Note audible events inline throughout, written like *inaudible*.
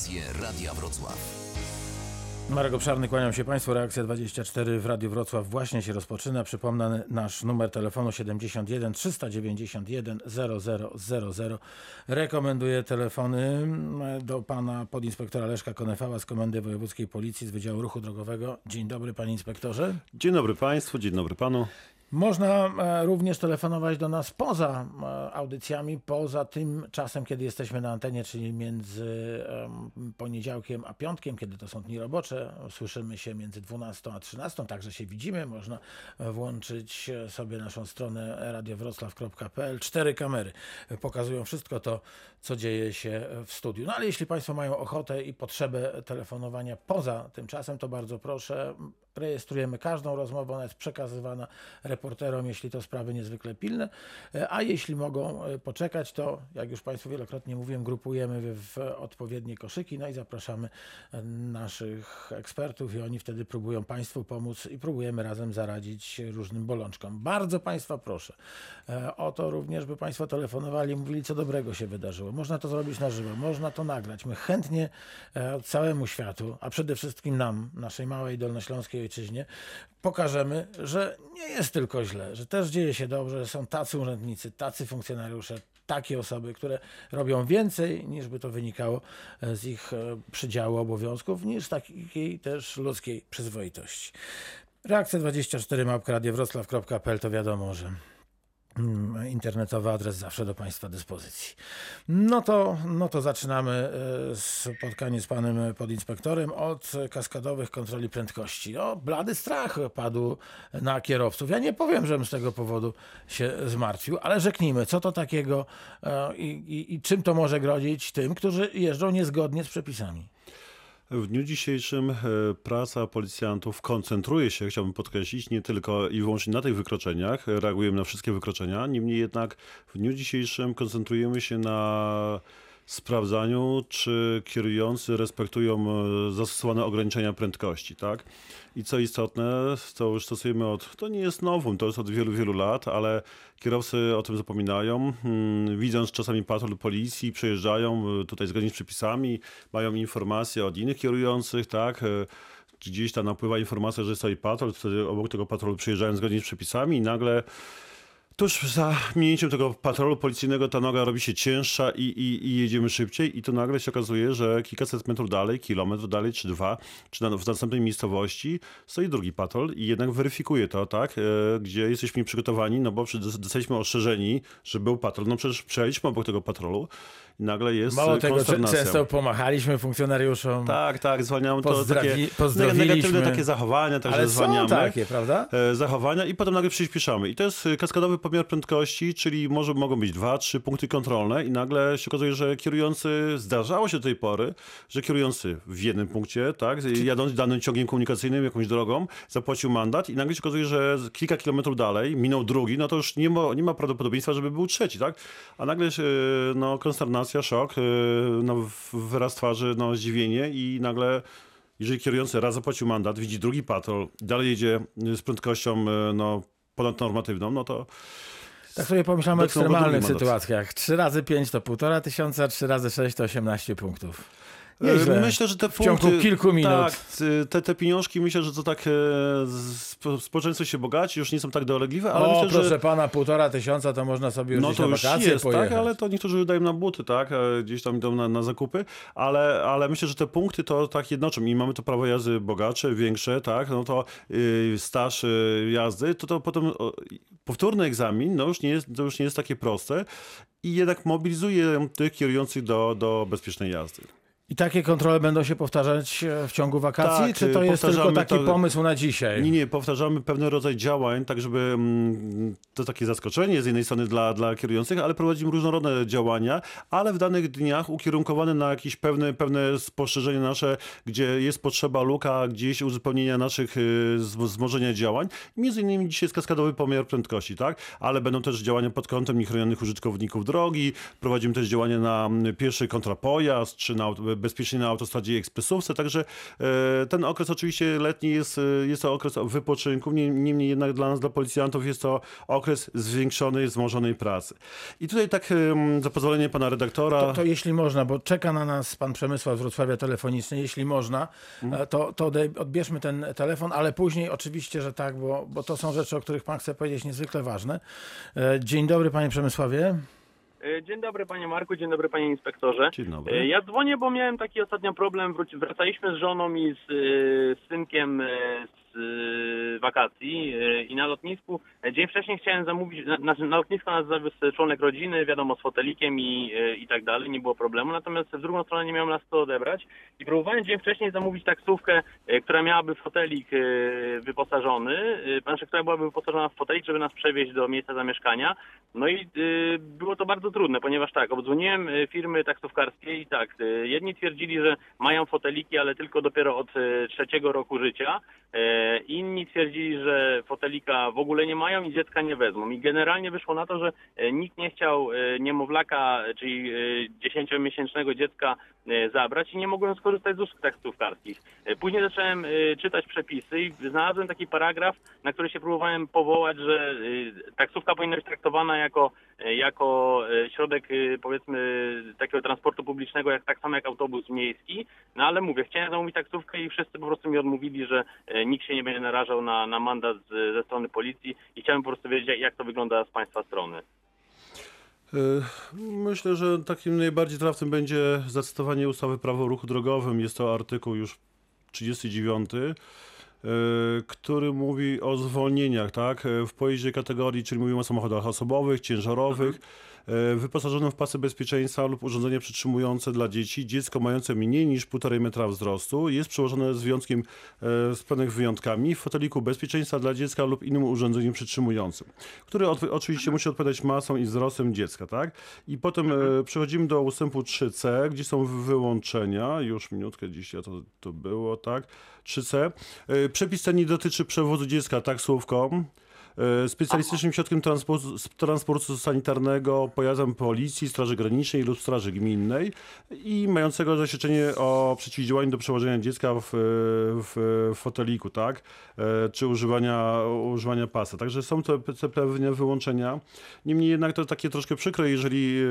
Audycje Radia Wrocław. Marek Obszarny, kłaniam się Państwu. Reakcja 24 w Radiu Wrocław właśnie się rozpoczyna. Przypomnę nasz numer telefonu 71 391 0000. Rekomenduję telefony do pana podinspektora Leszka Konefała z Komendy Wojewódzkiej Policji z Wydziału Ruchu Drogowego. Dzień dobry panie inspektorze. Dzień dobry Państwu, dzień dobry Panu. Można e, również telefonować do nas poza e, audycjami, poza tym czasem, kiedy jesteśmy na antenie, czyli między em, poniedziałkiem a piątkiem, kiedy to są dni robocze. Słyszymy się między 12 a 13, także się widzimy. Można włączyć sobie naszą stronę radiowroclaw.pl. Cztery kamery pokazują wszystko to, co dzieje się w studiu. No ale jeśli Państwo mają ochotę i potrzebę telefonowania poza tym czasem, to bardzo proszę. Rejestrujemy każdą rozmowę, ona jest przekazywana reporterom, jeśli to sprawy niezwykle pilne, E, a jeśli mogą e, poczekać, to jak już Państwu wielokrotnie mówiłem, grupujemy w, odpowiednie koszyki, no i zapraszamy e, naszych ekspertów i oni wtedy próbują Państwu pomóc i próbujemy razem zaradzić różnym bolączkom. Bardzo Państwa proszę e, o to również, by Państwo telefonowali mówili, co dobrego się wydarzyło. Można to zrobić na żywo, można to nagrać. My chętnie e, całemu światu, a przede wszystkim nam, naszej małej dolnośląskiej ojczyźnie, pokażemy, że nie jest tylko źle, że też dzieje się dobrze, że są tacy urzędnicy, tacy funkcjonariusze, takie osoby, które robią więcej niż by to wynikało e, z ich e, przydziału obowiązków, niż takiej też ludzkiej przyzwoitości. Reakcja 24 mapka to wiadomo, że internetowy adres zawsze do Państwa dyspozycji. No to, no to zaczynamy e, spotkanie z panem podinspektorem od kaskadowych kontroli prędkości. O, blady strach padł na kierowców. Ja nie powiem, żebym z tego powodu się zmartwił, ale rzeknijmy, co to takiego e, i, i, i czym to może grozić tym, którzy jeżdżą niezgodnie z przepisami. W dniu dzisiejszym e, praca policjantów koncentruje się, chciałbym podkreślić, nie tylko i wyłącznie na tych wykroczeniach, reagujemy na wszystkie wykroczenia, niemniej jednak w dniu dzisiejszym koncentrujemy się na sprawdzaniu, czy kierujący respektują e, zastosowane ograniczenia prędkości, tak? I co istotne, to już stosujemy od, to nie jest nowum, to jest od wielu, wielu lat, ale kierowcy o tym zapominają. Hmm, Widząc czasami patrol policji, przejeżdżają e, tutaj zgodnie z przepisami, mają informacje od innych kierujących, tak? E, Gdzieś tam napływa informacja, że stoi patrol, wtedy obok tego patrolu przyjeżdżają zgodnie z przepisami i nagle Tuż za minięciem tego patrolu policyjnego ta noga robi się cięższa i, i, i jedziemy szybciej i to nagle się okazuje, że kilkaset metrów dalej, kilometr dalej czy dwa, czy na, w następnej miejscowości stoi drugi patrol i jednak weryfikuje to, tak, e, gdzie jesteśmy przygotowani, no bo dostaliśmy ostrzeżeni, że był patrol, no przecież przejęliśmy obok tego patrolu i nagle jest Mało e, tego, często pomachaliśmy funkcjonariuszom, Tak, tak, zwalniamy to takie negatywne takie zachowania, także ale są zwalniamy takie, prawda? e, zachowania i potem nagle przyspieszamy. I to jest e, kaskadowy pomiar prędkości, czyli może mogą być dwa, trzy punkty kontrolne i nagle się okazuje, że kierujący, zdarzało się do tej pory, że kierujący w jednym punkcie, tak, jadąc danym ciągiem komunikacyjnym, jakąś drogą, zapłacił mandat i nagle się okazuje, że kilka kilometrów dalej minął drugi, no to już nie ma, nie ma prawdopodobieństwa, żeby był trzeci, tak? A nagle się, no, konsternacja, szok, e, no, wyraz twarzy, no, zdziwienie i nagle jeżeli kierujący raz zapłacił mandat, widzi drugi patrol, dalej jedzie y, z prędkością y, no, ponadnormatywną, no to Tak sobie pomyślałem o ekstremalnych sytuacjach. 3 razy 5 to półtora tysiąca, 3 razy 6 to 18 punktów. E, Nieźle. myślę, że te w ciągu punkty, kilku minut. Tak, y, te, te pieniążki myślę, że to tak e, spo- społeczeństwo się bogaci, już nie są tak dolegliwe, ale o, myślę, proszę że pana, półtora tysiąca to można sobie już no to na już jest, pojechać. tak, ale to niektórzy dają na buty, tak, e, gdzieś tam idą na, na zakupy, ale, ale myślę, że te punkty to tak jednoczą i mamy to prawo jazdy bogatsze, większe, tak, no to y, staż y, jazdy, to to potem o, powtórny egzamin, no już nie jest, to już nie jest takie proste i jednak mobilizuje tych kierujących do, do bezpiecznej jazdy. I takie kontrole będą się powtarzać e, w ciągu wakacji, Tak, czy to jest tylko taki to- pomysł na dzisiaj? Nie, nie, powtarzamy pewien rodzaj działań, tak żeby mm, to takie zaskoczenie z jednej strony dla, dla kierujących, ale prowadzimy różnorodne działania, ale w danych dniach ukierunkowane na jakieś pewne, pewne spostrzeżenie nasze, gdzie jest potrzeba luka, gdzieś uzupełnienia naszych y, zm- wzmożenia działań. Między innymi dzisiaj jest kaskadowy pomiar prędkości, tak? Ale będą też działania pod kątem niechronionych użytkowników drogi, prowadzimy też działania na mm, pieszy kontrapojazd, czy na bezpiecznie na autostradzie i ekspresówce, także e, ten okres oczywiście letni jest, e, jest to okres wypoczynku, Nie- niemniej jednak dla nas, dla policjantów jest to okres zwiększonej, wzmożonej pracy. I tutaj tak za pozwolenie pana redaktora... To, to jeśli można, bo czeka na nas pan Przemysław z Wrocławia telefonicznie, jeśli można, e, to, to odbierzmy ten telefon, ale później oczywiście, że tak, bo, bo to są rzeczy, o których pan chce powiedzieć niezwykle ważne. Dzień dobry panie Przemysławie. E, Dzień dobry panie Marku, dzień dobry panie inspektorze. Dzień E, dobry. Ja dzwonię, bo miałem taki ostatnio problem. Wróci- Wracaliśmy z żoną i z e, synkiem e, z e, wakacji e, i na lotnisku dzień wcześniej chciałem zamówić, na, na, lotnisko nas zawiózł członek rodziny, wiadomo, z fotelikiem i, e, i tak dalej, nie było problemu. Natomiast w drugą stronę nie miałem nas kto odebrać i próbowałem dzień wcześniej zamówić taksówkę, która miałaby fotelik wyposażony, znaczy, która byłaby wyposażona w fotelik, żeby nas przewieźć do miejsca zamieszkania. No i y, było to bardzo trudne, ponieważ tak, obdzwoniłem y, firmy taksówkarskie i tak, y, jedni twierdzili, że mają foteliki, ale tylko dopiero od y, trzeciego roku życia, inni twierdzili, że fotelika w ogóle nie mają i dziecka nie wezmą. I generalnie wyszło na to, że e, nikt nie chciał e, niemowlaka, czyli e, 10-miesięcznego dziecka e, zabrać i nie mogłem skorzystać z usług taksówkarskich. E, Później zacząłem e, czytać przepisy i znalazłem taki paragraf, na który się próbowałem powołać, że e, taksówka powinna być traktowana jako, e, jako e, środek e, powiedzmy takiego transportu publicznego, jak tak samo jak autobus miejski. No ale mówię, chciałem zamówić taksówkę i wszyscy po prostu mi odmówili, że e, nikt się nie będzie narażał na, na mandat ze strony policji i chciałem po prostu wiedzieć, jak to wygląda z państwa strony. Y, Myślę, że takim najbardziej trafnym będzie zacytowanie ustawy Prawo o ruchu drogowym. Jest to artykuł już 39, y, który mówi o zwolnieniach, tak? Y, W pojeździe kategorii, czyli mówimy o samochodach osobowych, ciężarowych, y, wyposażonym w pasy bezpieczeństwa lub urządzenie przytrzymujące dla dzieci, dziecko mające mniej niż 1,5 metra wzrostu jest przełożone z wyjątkiem, y, z pewnych wyjątkami w foteliku bezpieczeństwa dla dziecka lub innym urządzeniu przytrzymującym, który oczywiście musi odpowiadać masą i wzrostem dziecka, tak? I potem e, przechodzimy do ustępu 3c, gdzie są wyłączenia. Już minutkę dzisiaj to, to było, tak? 3c. E, Przepis ten nie dotyczy przewozu dziecka taksówką. E, Specjalistycznym środkiem transportu, transportu sanitarnego, pojazdem policji, Straży Granicznej lub Straży Gminnej i mającego zaświadczenie o przeciwdziałaniu do przewożenia dziecka w, w foteliku, tak? E, Czy używania, używania pasa. Także są te, te pewne wyłączenia. Niemniej jednak to takie troszkę przykre, jeżeli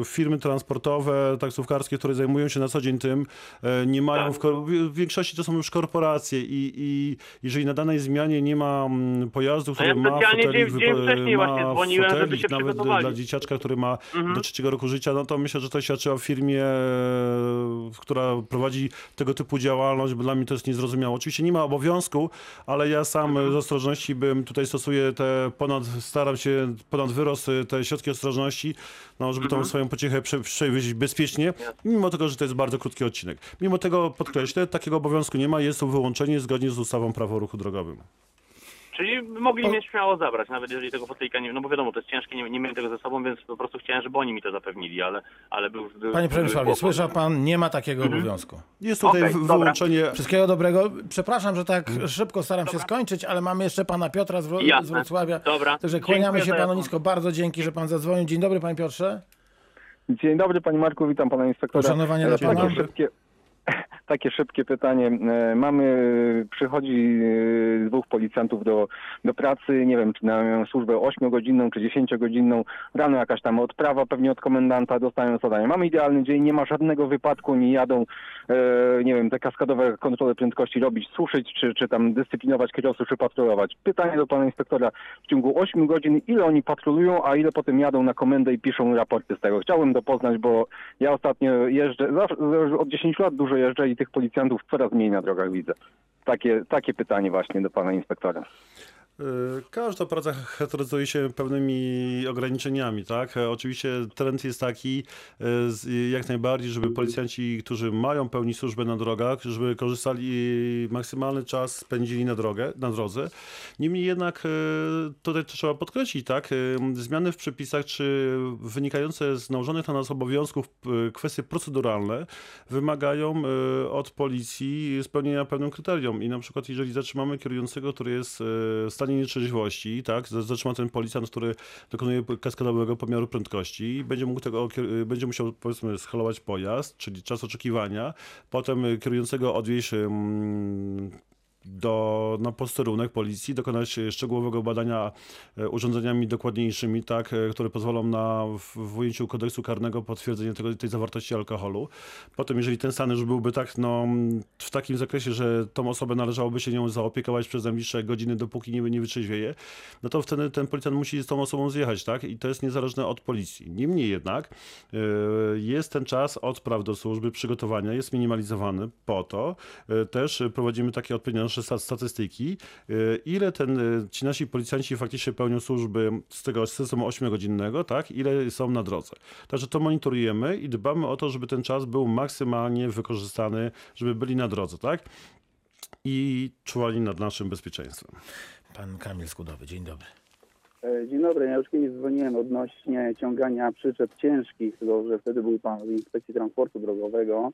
e, firmy transportowe, taksówkarskie, które zajmują się na co dzień tym, e, nie mają, w, w większości to są już korporacje i, i jeżeli na danej zmianie nie ma mm, pojazdu, który ja ma specjalnie fotelik, dzień- dzień wcześniej ma właśnie dzwoniłem, żeby fotelik się nawet dla dzieciaczka, który ma do trzeciego roku życia, no to myślę, że to świadczy o firmie, e, która prowadzi tego typu działalność, bo dla mnie to jest niezrozumiałe. Oczywiście nie ma obowiązku, ale ja sam z ostrożności bym tutaj stosuję te ponad, staram się ponad wyrost e, te środki ostrożności, no, żeby tą swoją pociechę prze, przewieźć bezpiecznie, mimo tego, że to jest bardzo krótki odcinek. Mimo tego podkreślę, takiego obowiązku nie ma, jest to wyłączenie zgodnie z ustawą prawo o ruchu drogowym. Czyli mogli mnie śmiało zabrać, nawet jeżeli tego fotelika nie... No bo wiadomo, to jest ciężkie, nie, nie miałem tego ze sobą, więc po prostu chciałem, żeby oni mi to zapewnili, ale, ale był... był Panie Przemysławie, słyszał pan, nie ma takiego obowiązku. Jest tutaj Okej, wy- dobra. wyłączenie Wszystkiego dobrego. Przepraszam, że tak szybko staram się skończyć, ale mamy jeszcze pana Piotra z, Wro- Jasne. z Wrocławia. Dobra. Także kłaniamy Dziękuję się panu nisko. Bardzo dzięki, że pan zadzwonił. Dzień dobry, panie Piotrze. Dzień dobry Panie Marku, witam Pana Inspektora. Poszanowanie E, dla takie pana. Szybkie, *laughs* takie szybkie pytanie. E, Mamy, przychodzi e, dwóch policjantów do, do pracy, nie wiem, czy mają służbę 8-godzinną, czy 10-godzinną, rano jakaś tam odprawa pewnie od komendanta, dostają zadanie. Mamy idealny dzień, nie ma żadnego wypadku, nie jadą, e, nie wiem, te kaskadowe kontrole prędkości robić, suszyć, czy, czy tam dyscyplinować kierowców, czy patrolować. Pytanie do Pana Inspektora, w ciągu 8 godzin ile oni patrolują, a ile potem jadą na komendę i piszą raporty z tego. Chciałbym to poznać, bo ja ostatnio jeżdżę, od 10 lat dużo jeżdżę i tych policjantów coraz mniej na drogach widzę. Takie, takie pytanie właśnie do pana inspektora. Y, Każda praca charakteryzuje się pewnymi ograniczeniami, tak? Oczywiście trend jest taki, z- jak najbardziej, żeby policjanci, którzy mają pełnić służbę na drogach, żeby korzystali maksymalny czas spędzili na drogę, na drodze. Niemniej jednak tutaj trzeba podkreślić, tak? Zmiany w przepisach, czy wynikające z nałożonych na nas obowiązków kwestie proceduralne wymagają od policji spełnienia pewnym kryterium i na przykład jeżeli zatrzymamy kierującego, który jest w stanie stanie nietrzeźwości, tak, zatrzyma ten policjant, który dokonuje kaskadowego pomiaru prędkości. I będzie mógł tego, kier- będzie musiał powiedzmy schalować pojazd, czyli czas oczekiwania, potem y, kierującego odwieźć do, na posterunek policji, dokonać e, szczegółowego badania e, urządzeniami dokładniejszymi, tak, e, które pozwolą na w, w ujęciu kodeksu karnego potwierdzenie tego, tej zawartości alkoholu. Potem, jeżeli ten stan już byłby tak, no, w takim zakresie, że tą osobę należałoby się nią zaopiekować przez najbliższe godziny, dopóki nie, nie wytrzeźwieje, no to wtedy ten policjant musi z tą osobą zjechać, tak? I to jest niezależne od policji. Niemniej jednak e, jest ten czas od praw do służby, przygotowania jest minimalizowany po to. e, Też prowadzimy takie odpowiednie nasze sta- statystyki, e, ile ten, e, ci nasi policjanci faktycznie pełnią służby z tego systemu 8-godzinnego, tak? Ile są na drodze. Także to monitorujemy i dbamy o to, żeby ten czas był maksymalnie wykorzystany, żeby byli na drodze, tak? I czuwali nad naszym bezpieczeństwem. Pan Kamil Skudowy, dzień dobry. E, Dzień dobry, ja już kiedyś dzwoniłem odnośnie ciągania przyczep ciężkich, tylko że wtedy był pan w Inspekcji Transportu Drogowego.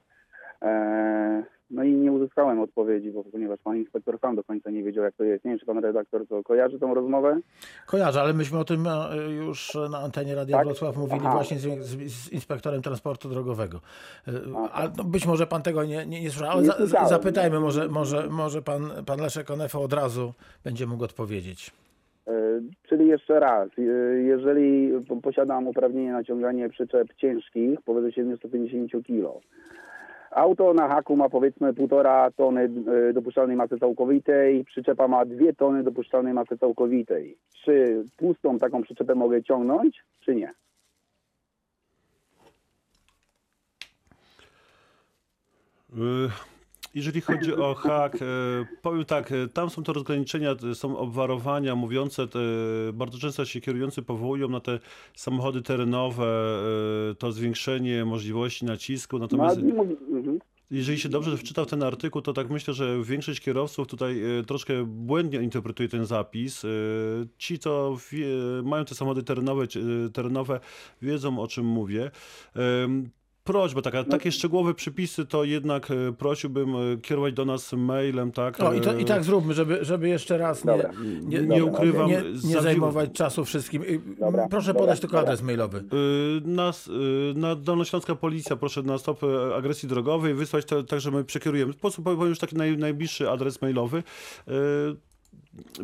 E, No i nie uzyskałem odpowiedzi, bo ponieważ pan inspektor sam do końca nie wiedział, jak to jest. Nie wiem, czy pan redaktor to kojarzy tą rozmowę? Kojarzę, ale myśmy o tym e, już na antenie Radia Tak? Wrocław mówili Aha. właśnie z, z, inspektorem transportu drogowego. E, A, no, być może pan tego nie, nie, nie słyszał, ale Nie za, zapytajmy, może, może, może pan, pan Leszek Onefo od razu będzie mógł odpowiedzieć. E, Czyli jeszcze raz, jeżeli po- posiadam uprawnienie na ciąganie przyczep ciężkich powyżej 750 kg, auto na haku ma powiedzmy półtora tony e, dopuszczalnej masy całkowitej, przyczepa ma dwie tony dopuszczalnej masy całkowitej. Czy pustą taką przyczepę mogę ciągnąć, czy nie? Y, Jeżeli chodzi o hak, e, powiem tak, e, tam są te rozgraniczenia, są obwarowania mówiące, te, bardzo często się kierujący powołują na te samochody terenowe, to zwiększenie możliwości nacisku, natomiast... Jeżeli się dobrze wczytał ten artykuł, to tak myślę, że większość kierowców tutaj e, troszkę błędnie interpretuje ten zapis. E, Ci, co wie, mają te samochody terenowe, e, terenowe, wiedzą o czym mówię. Prośba taka, takie szczegółowe przypisy to jednak e, prosiłbym e, kierować do nas mailem, tak? O, i, to, i e, tak zróbmy, żeby, żeby jeszcze raz nie, Dobra. nie, nie ukrywam, nie, nie zajmować czasu wszystkim. Y, Dobra, Proszę dobra, podać tylko dobra. adres mailowy. Y, Na, Dolnośląska Policja, proszę na stop agresji drogowej wysłać to, tak, że my przekierujemy. Po prostu powiem już taki naj, najbliższy adres mailowy.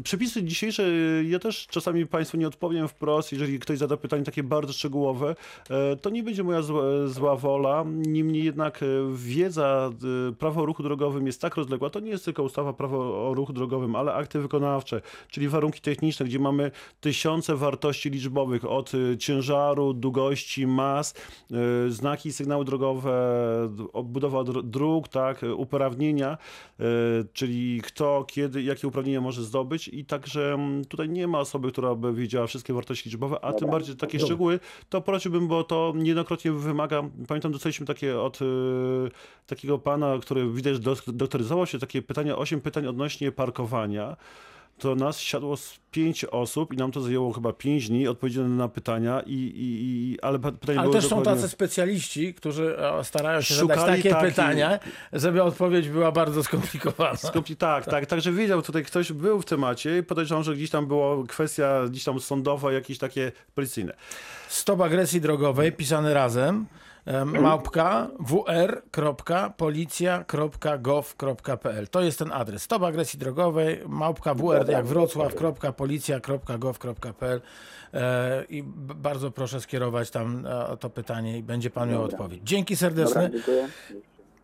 Przepisy dzisiejsze, ja też czasami Państwu nie odpowiem wprost, jeżeli ktoś zada pytanie takie bardzo szczegółowe, e, to nie będzie moja zła, zła wola, niemniej jednak e, wiedza, e, prawo o ruchu drogowym jest tak rozległa, to nie jest tylko ustawa prawo o ruchu drogowym, ale akty wykonawcze, czyli warunki techniczne, gdzie mamy tysiące wartości liczbowych od ciężaru, długości, mas, znaki, sygnały drogowe, budowa dr- dróg, tak, uprawnienia, czyli kto, kiedy, jakie uprawnienia może zdobyć i także mm, tutaj nie ma osoby, która by wiedziała wszystkie wartości liczbowe, a tym bardziej takie Dobra. szczegóły, to prosiłbym, bo to niejednokrotnie wymaga, pamiętam dostaliśmy takie od e, takiego pana, który widać dok- doktoryzował się, takie pytania, osiem pytań odnośnie parkowania. To nas siadło z pięć osób i nam to zajęło chyba pięć dni odpowiedzieć na pytania, i, i, i, ale pytania Ale też są dokładnie- tacy specjaliści, którzy e, starają się Szukali zadać takie takiej- pytania, żeby odpowiedź była bardzo skomplikowana. Skompli- tak, tak, także wiedział, tutaj ktoś był w temacie i podejrzewam, że gdzieś tam była kwestia gdzieś tam sądowa, jakieś takie policyjne. Stop agresji drogowej, pisane razem, em, małpka wr.policja.gov.pl. To jest ten adres. Stop agresji drogowej, małpka wr jak wrocław.policja.gov.pl e, i bardzo proszę skierować tam e, to pytanie i będzie pan miał odpowiedź. Dzięki serdeczne.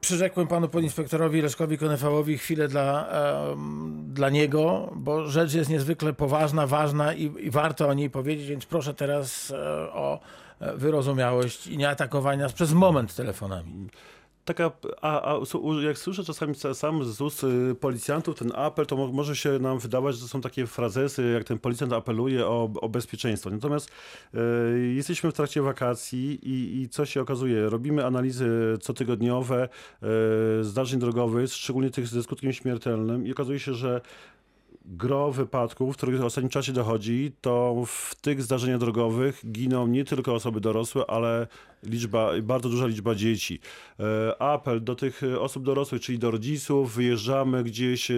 Przyrzekłem panu podinspektorowi Leszkowi Konefałowi chwilę dla, em, dla niego, bo rzecz jest niezwykle poważna, ważna i, i warto o niej powiedzieć, więc proszę teraz e, o wyrozumiałość i nie atakowanie nas przez moment telefonami. Taka, a, a jak słyszę czasami sa- sam z ust y, policjantów ten apel, to mo- może się nam wydawać, że to są takie frazesy, jak ten policjant apeluje o, o bezpieczeństwo. Natomiast y, jesteśmy w trakcie wakacji i, i co się okazuje? Robimy analizy cotygodniowe y, zdarzeń drogowych, szczególnie tych ze skutkiem śmiertelnym i okazuje się, że gro wypadków, w których w ostatnim czasie dochodzi, to w tych zdarzeniach drogowych giną nie tylko osoby dorosłe, ale liczba, bardzo duża liczba dzieci. E, Apel do tych osób dorosłych, czyli do rodziców, wyjeżdżamy gdzieś e,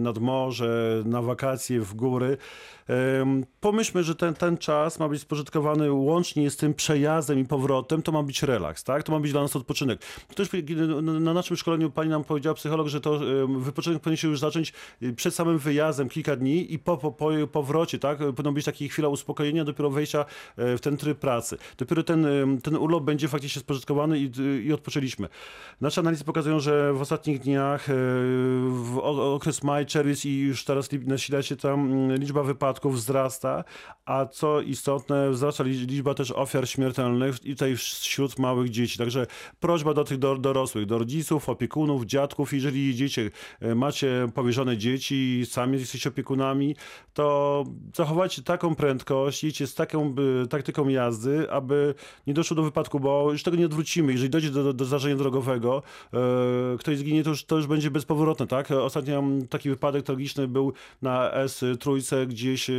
nad morze, na wakacje, w góry. Pomyślmy, że ten, ten czas ma być spożytkowany łącznie z tym przejazdem i powrotem, to ma być relaks, tak? To ma być dla nas odpoczynek. Też na naszym szkoleniu pani nam powiedziała, psycholog, że to wypoczynek powinien się już zacząć y, przed samym wyjazdem, kilka dni i po, po, po powrocie, tak? Powinno być takie chwila uspokojenia, dopiero wejścia e, w ten tryb pracy. Dopiero ten, ten urlop będzie faktycznie spożytkowany i, i odpoczęliśmy. Nasze analizy pokazują, że w ostatnich dniach, e, w okres maj, czerwiec i już teraz nasila się tam mm, liczba wypadków wzrasta, a co istotne, wzrasta li- liczba też ofiar śmiertelnych i tutaj wśród małych dzieci. Także prośba do tych do, dorosłych, do rodziców, opiekunów, dziadków, jeżeli jedziecie, e, macie powierzone dzieci, sami jesteście opiekunami, to zachowajcie taką prędkość, jedźcie z taką taktyką jazdy, aby nie doszło do wypadku, bo już tego nie odwrócimy. Jeżeli dojdzie do, do, zdarzenia drogowego, e, ktoś zginie, to już, to już będzie bezpowrotne, tak? Ostatnio taki wypadek tragiczny był na S trójce gdzieś, e,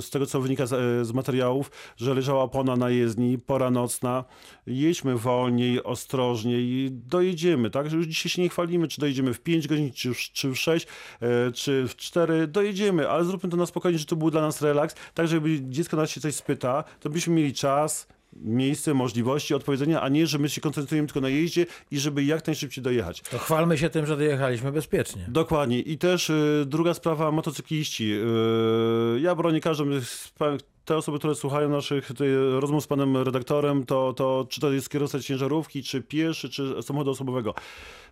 z tego co wynika z, e, z materiałów, że leżała opona na jezdni, pora nocna. Jedźmy wolniej, ostrożniej, dojedziemy, tak? Już dzisiaj się nie chwalimy, czy dojedziemy w 5 godzin, czy w, czy w 6, e, czy w 4, dojedziemy, ale zróbmy to na spokojnie, że to był dla nas relaks, tak żeby dziecko nas się coś spyta, to byśmy mieli czas, miejsce, możliwości odpowiedzenia, a nie, że my się koncentrujemy tylko na jeździe i żeby jak najszybciej dojechać. To chwalmy się tym, że dojechaliśmy bezpiecznie. Dokładnie. I też y, druga sprawa, motocykliści. Y, ja bronię z pa- te osoby, które słuchają naszych tutaj rozmów z panem redaktorem, to, to czy to jest kierowca ciężarówki, czy pieszy, czy samochodu osobowego.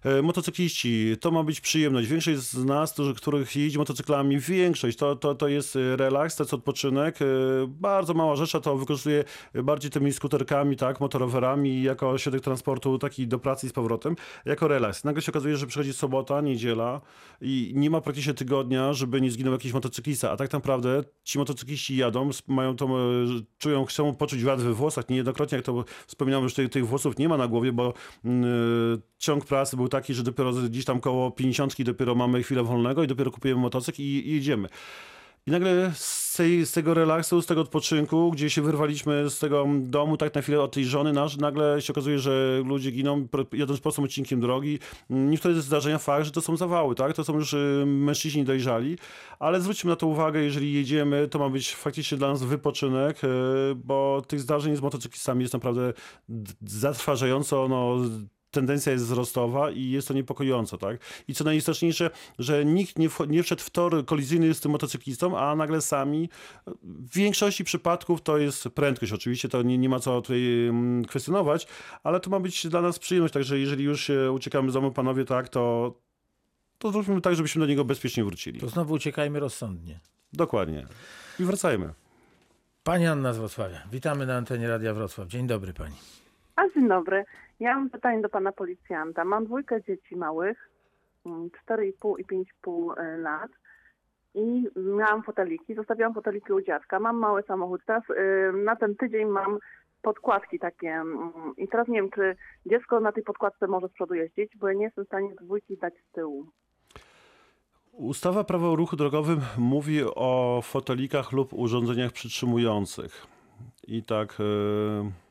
E, Motocykliści, to ma być przyjemność. Większość z nas, których jeździ motocyklami, większość to, to, to jest e, relaks, to jest odpoczynek. E, Bardzo mała rzecz, a to wykorzystuje bardziej tymi skuterkami, tak, motorowerami jako środek transportu taki do pracy i z powrotem, jako relaks. Nagle się okazuje, że przychodzi sobota, niedziela i nie ma praktycznie tygodnia, żeby nie zginął jakiś motocyklista, a tak naprawdę ci motocykliści jadą, s- mają to, e, czują, chcą poczuć wiatr we włosach. Niejednokrotnie, jak to wspominałem, już tych, tych włosów nie ma na głowie, bo mm, e, ciąg pracy był taki, że dopiero gdzieś tam koło 50 dopiero mamy chwilę wolnego i dopiero kupujemy motocykl i, i jedziemy. I nagle z, tej, z tego relaksu, z tego odpoczynku, gdzie się wyrwaliśmy z tego domu tak na chwilę od tej żony nasz, nagle się okazuje, że ludzie giną jadąc prostym odcinkiem drogi. Niektóre zdarzenia fakt, że to są zawały, tak? To są już y, mężczyźni dojrzali, ale zwróćmy na to uwagę, jeżeli jedziemy, to ma być faktycznie dla nas wypoczynek, y, bo tych zdarzeń z motocyklistami jest naprawdę zatrważająco, no tendencja jest wzrostowa i jest to niepokojące, tak? I co najistotniejsze, że nikt nie, nie wszedł w tor kolizyjny z tym motocyklistą, a nagle sami, w większości przypadków to jest prędkość, oczywiście to nie, nie ma co tutaj mm, kwestionować, ale to ma być dla nas przyjemność, także jeżeli już się uciekamy z domu, panowie, tak, to, to zróbmy tak, żebyśmy do niego bezpiecznie wrócili. To znowu uciekajmy rozsądnie. Dokładnie. I wracajmy. Pani Anna z Wrocławia. Witamy na antenie Radia Wrocław. Dzień dobry pani. A dzień dobry. Ja mam pytanie do pana policjanta. Mam dwójkę dzieci małych, mm, 4,5 i 5,5 lat. I miałam foteliki, zostawiłam foteliki u dziadka. Mam mały samochód. Teraz y, na ten tydzień mam podkładki takie. mm, I teraz nie wiem, czy dziecko na tej podkładce może z przodu jeździć, bo ja nie jestem w stanie dwójki dać z tyłu. Ustawa Prawo o ruchu drogowym mówi o fotelikach lub urządzeniach przytrzymujących. I tak, e,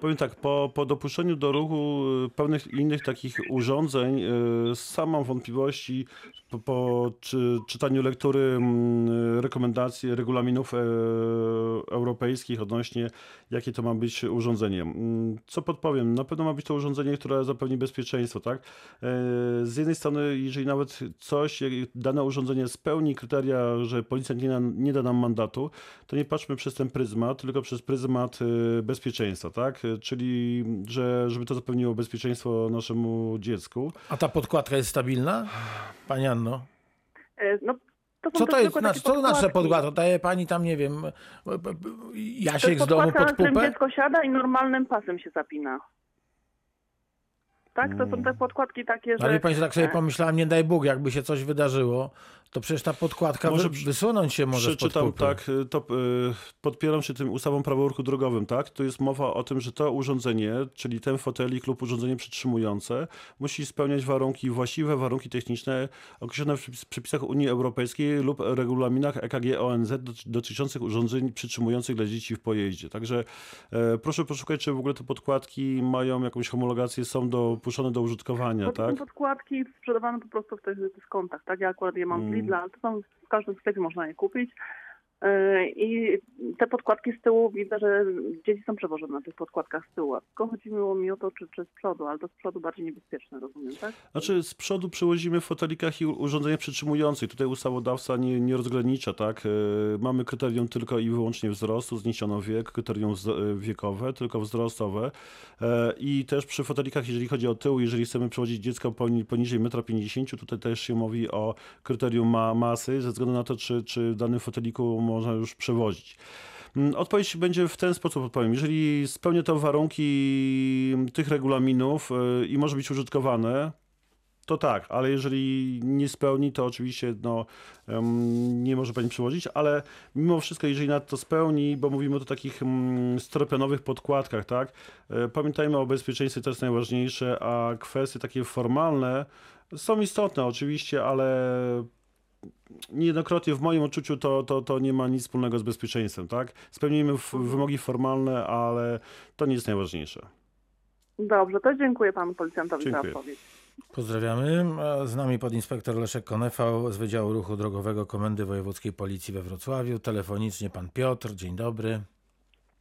powiem tak, po, po dopuszczeniu do ruchu e, pewnych innych takich urządzeń, e, sam mam wątpliwości po, po czy, czytaniu lektury mm, rekomendacji, regulaminów e, europejskich odnośnie jakie to ma być urządzenie. Mm, Co podpowiem? Na pewno ma być to urządzenie, które zapewni bezpieczeństwo, tak? E, Z jednej strony, jeżeli nawet coś, dane urządzenie spełni kryteria, że policjant nie, nie da nam mandatu, to nie patrzmy przez ten pryzmat, tylko przez pryzmat e, bezpieczeństwa, tak? E, Czyli, że, żeby to zapewniło bezpieczeństwo naszemu dziecku. A ta podkładka jest stabilna? Pani Anno. Y, No, to są Co to jest? tylko Znaczy, co to znaczy podkładki. podkładka? Daje pani tam, nie wiem, b- To Jasiek z domu pod pupę? dziecko siada i normalnym pasem się zapina. Tak? To są te podkładki takie, że... Ale pani, że tak sobie e, pomyślałem, nie daj Bóg, jakby się coś wydarzyło, To przecież ta podkładka Może wy, wysunąć się może Przeczytam tak, y, to y, podpieram się tym ustawą prawo o ruchu drogowym, tak? Tu jest mowa o tym, że to urządzenie, czyli ten fotelik lub urządzenie przytrzymujące, musi spełniać warunki, właściwe warunki techniczne określone w przepis- przepisach Unii Europejskiej lub regulaminach EKG ONZ doty- dotyczących urządzeń przytrzymujących dla dzieci w pojeździe. Także e, proszę poszukać, czy w ogóle te podkładki mają jakąś homologację, są dopuszczone do użytkowania, tak? Podkładki sprzedawane po prostu w tych dyskontach, tak? Ja akurat je mam Mm. Lidla, to są w każdym sklepie można je kupić. I te podkładki z tyłu widzę, że dzieci są przewożone na tych podkładkach z tyłu. Tylko chodziło mi o to, czy, czy z przodu, ale to z przodu bardziej niebezpieczne, rozumiem, tak? Znaczy z przodu przywozimy w fotelikach i urządzenia przytrzymujące. Tutaj ustawodawca nie, nie rozgranicza, tak? E, Mamy kryterium tylko i wyłącznie wzrostu, zniesiono wiek, kryterium e, wiekowe, tylko wzrostowe. E, I też przy fotelikach, jeżeli chodzi o tył, jeżeli chcemy przewozić dziecko poni- poniżej 1,50 m, tutaj też się mówi o kryterium ma masy, ze względu na to, czy, czy w danym foteliku można już przewozić. Mm, Odpowiedź będzie w ten sposób odpowiem. Jeżeli spełnia to warunki tych regulaminów y, i może być użytkowane, to tak, ale jeżeli nie spełni, to oczywiście no, nie może pani przewozić, ale mimo wszystko, jeżeli nad to spełni, bo mówimy o takich um, stropianowych podkładkach, tak, e, pamiętajmy o bezpieczeństwie, to jest najważniejsze, a kwestie takie formalne są istotne oczywiście, ale niejednokrotnie w moim odczuciu to, to, to nie ma nic wspólnego z bezpieczeństwem, tak? Spełnijmy w, wymogi formalne, ale to nie jest najważniejsze. Dobrze, to dziękuję panu policjantowi Dziękuję. za odpowiedź. Pozdrawiamy. Z nami podinspektor Leszek Konefał z Wydziału Ruchu Drogowego Komendy Wojewódzkiej Policji we Wrocławiu. Telefonicznie pan Piotr. Dzień dobry.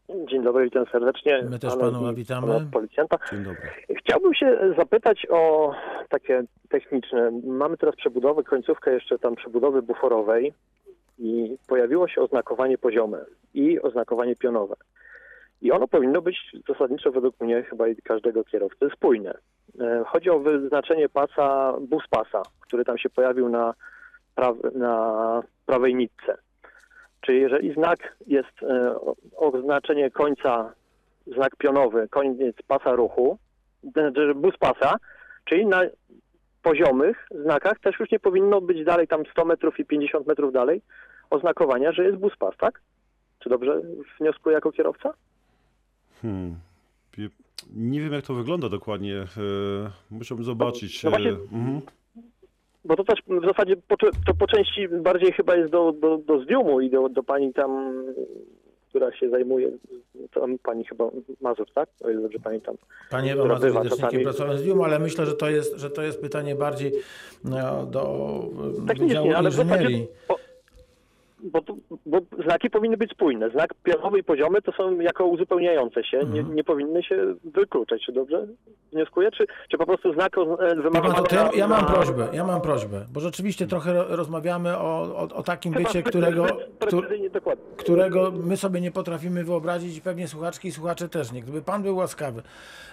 Dzień dobry, witam serdecznie. My też pana witamy. pana Policjanta. Dzień dobry. Chciałbym się zapytać o takie techniczne. Mamy teraz przebudowę, końcówkę jeszcze tam przebudowy buforowej i pojawiło się oznakowanie poziome i oznakowanie pionowe. I ono powinno być zasadniczo według mnie chyba i każdego kierowcy spójne. E, Chodzi o wyznaczenie pasa, bus pasa, który tam się pojawił na, praw- na prawej nitce. Czyli jeżeli znak jest e, oznaczenie końca, znak pionowy, koniec pasa ruchu, znaczy bus pasa, czyli na poziomych znakach też już nie powinno być dalej tam 100 metrów i 50 metrów dalej oznakowania, że jest bus pas, tak? Czy dobrze wnioskuję jako kierowca? Hmm. Nie wiem, jak to wygląda dokładnie. e, Musiałbym zobaczyć. No właśnie- e, mhm. Bo to też w zasadzie po, to po części bardziej chyba jest do, do, do zdjumu i do, do pani tam, która się zajmuje, tam pani chyba Mazur, tak? O ile dobrze pamiętam. Panie Która Ewa Mazur, bywa widocznikiem czasami- pracowałem z Wium, ale myślę, że to jest, że to jest pytanie bardziej no, do Technicznie, Wydziału ale w zasadzie Inżynierii. Bo, to, bo znaki powinny być spójne. Znak pionowy i poziomy to są jako uzupełniające się, nie, Mhm. nie powinny się wykluczać. Czy dobrze wnioskuję? Czy, czy po prostu znak e, to ja, na- ja mam prośbę, ja mam prośbę, bo rzeczywiście trochę ro- rozmawiamy o, o, o takim Chyba bycie, którego, którego my sobie nie potrafimy wyobrazić i pewnie słuchaczki i słuchacze też nie. Gdyby pan był łaskawy,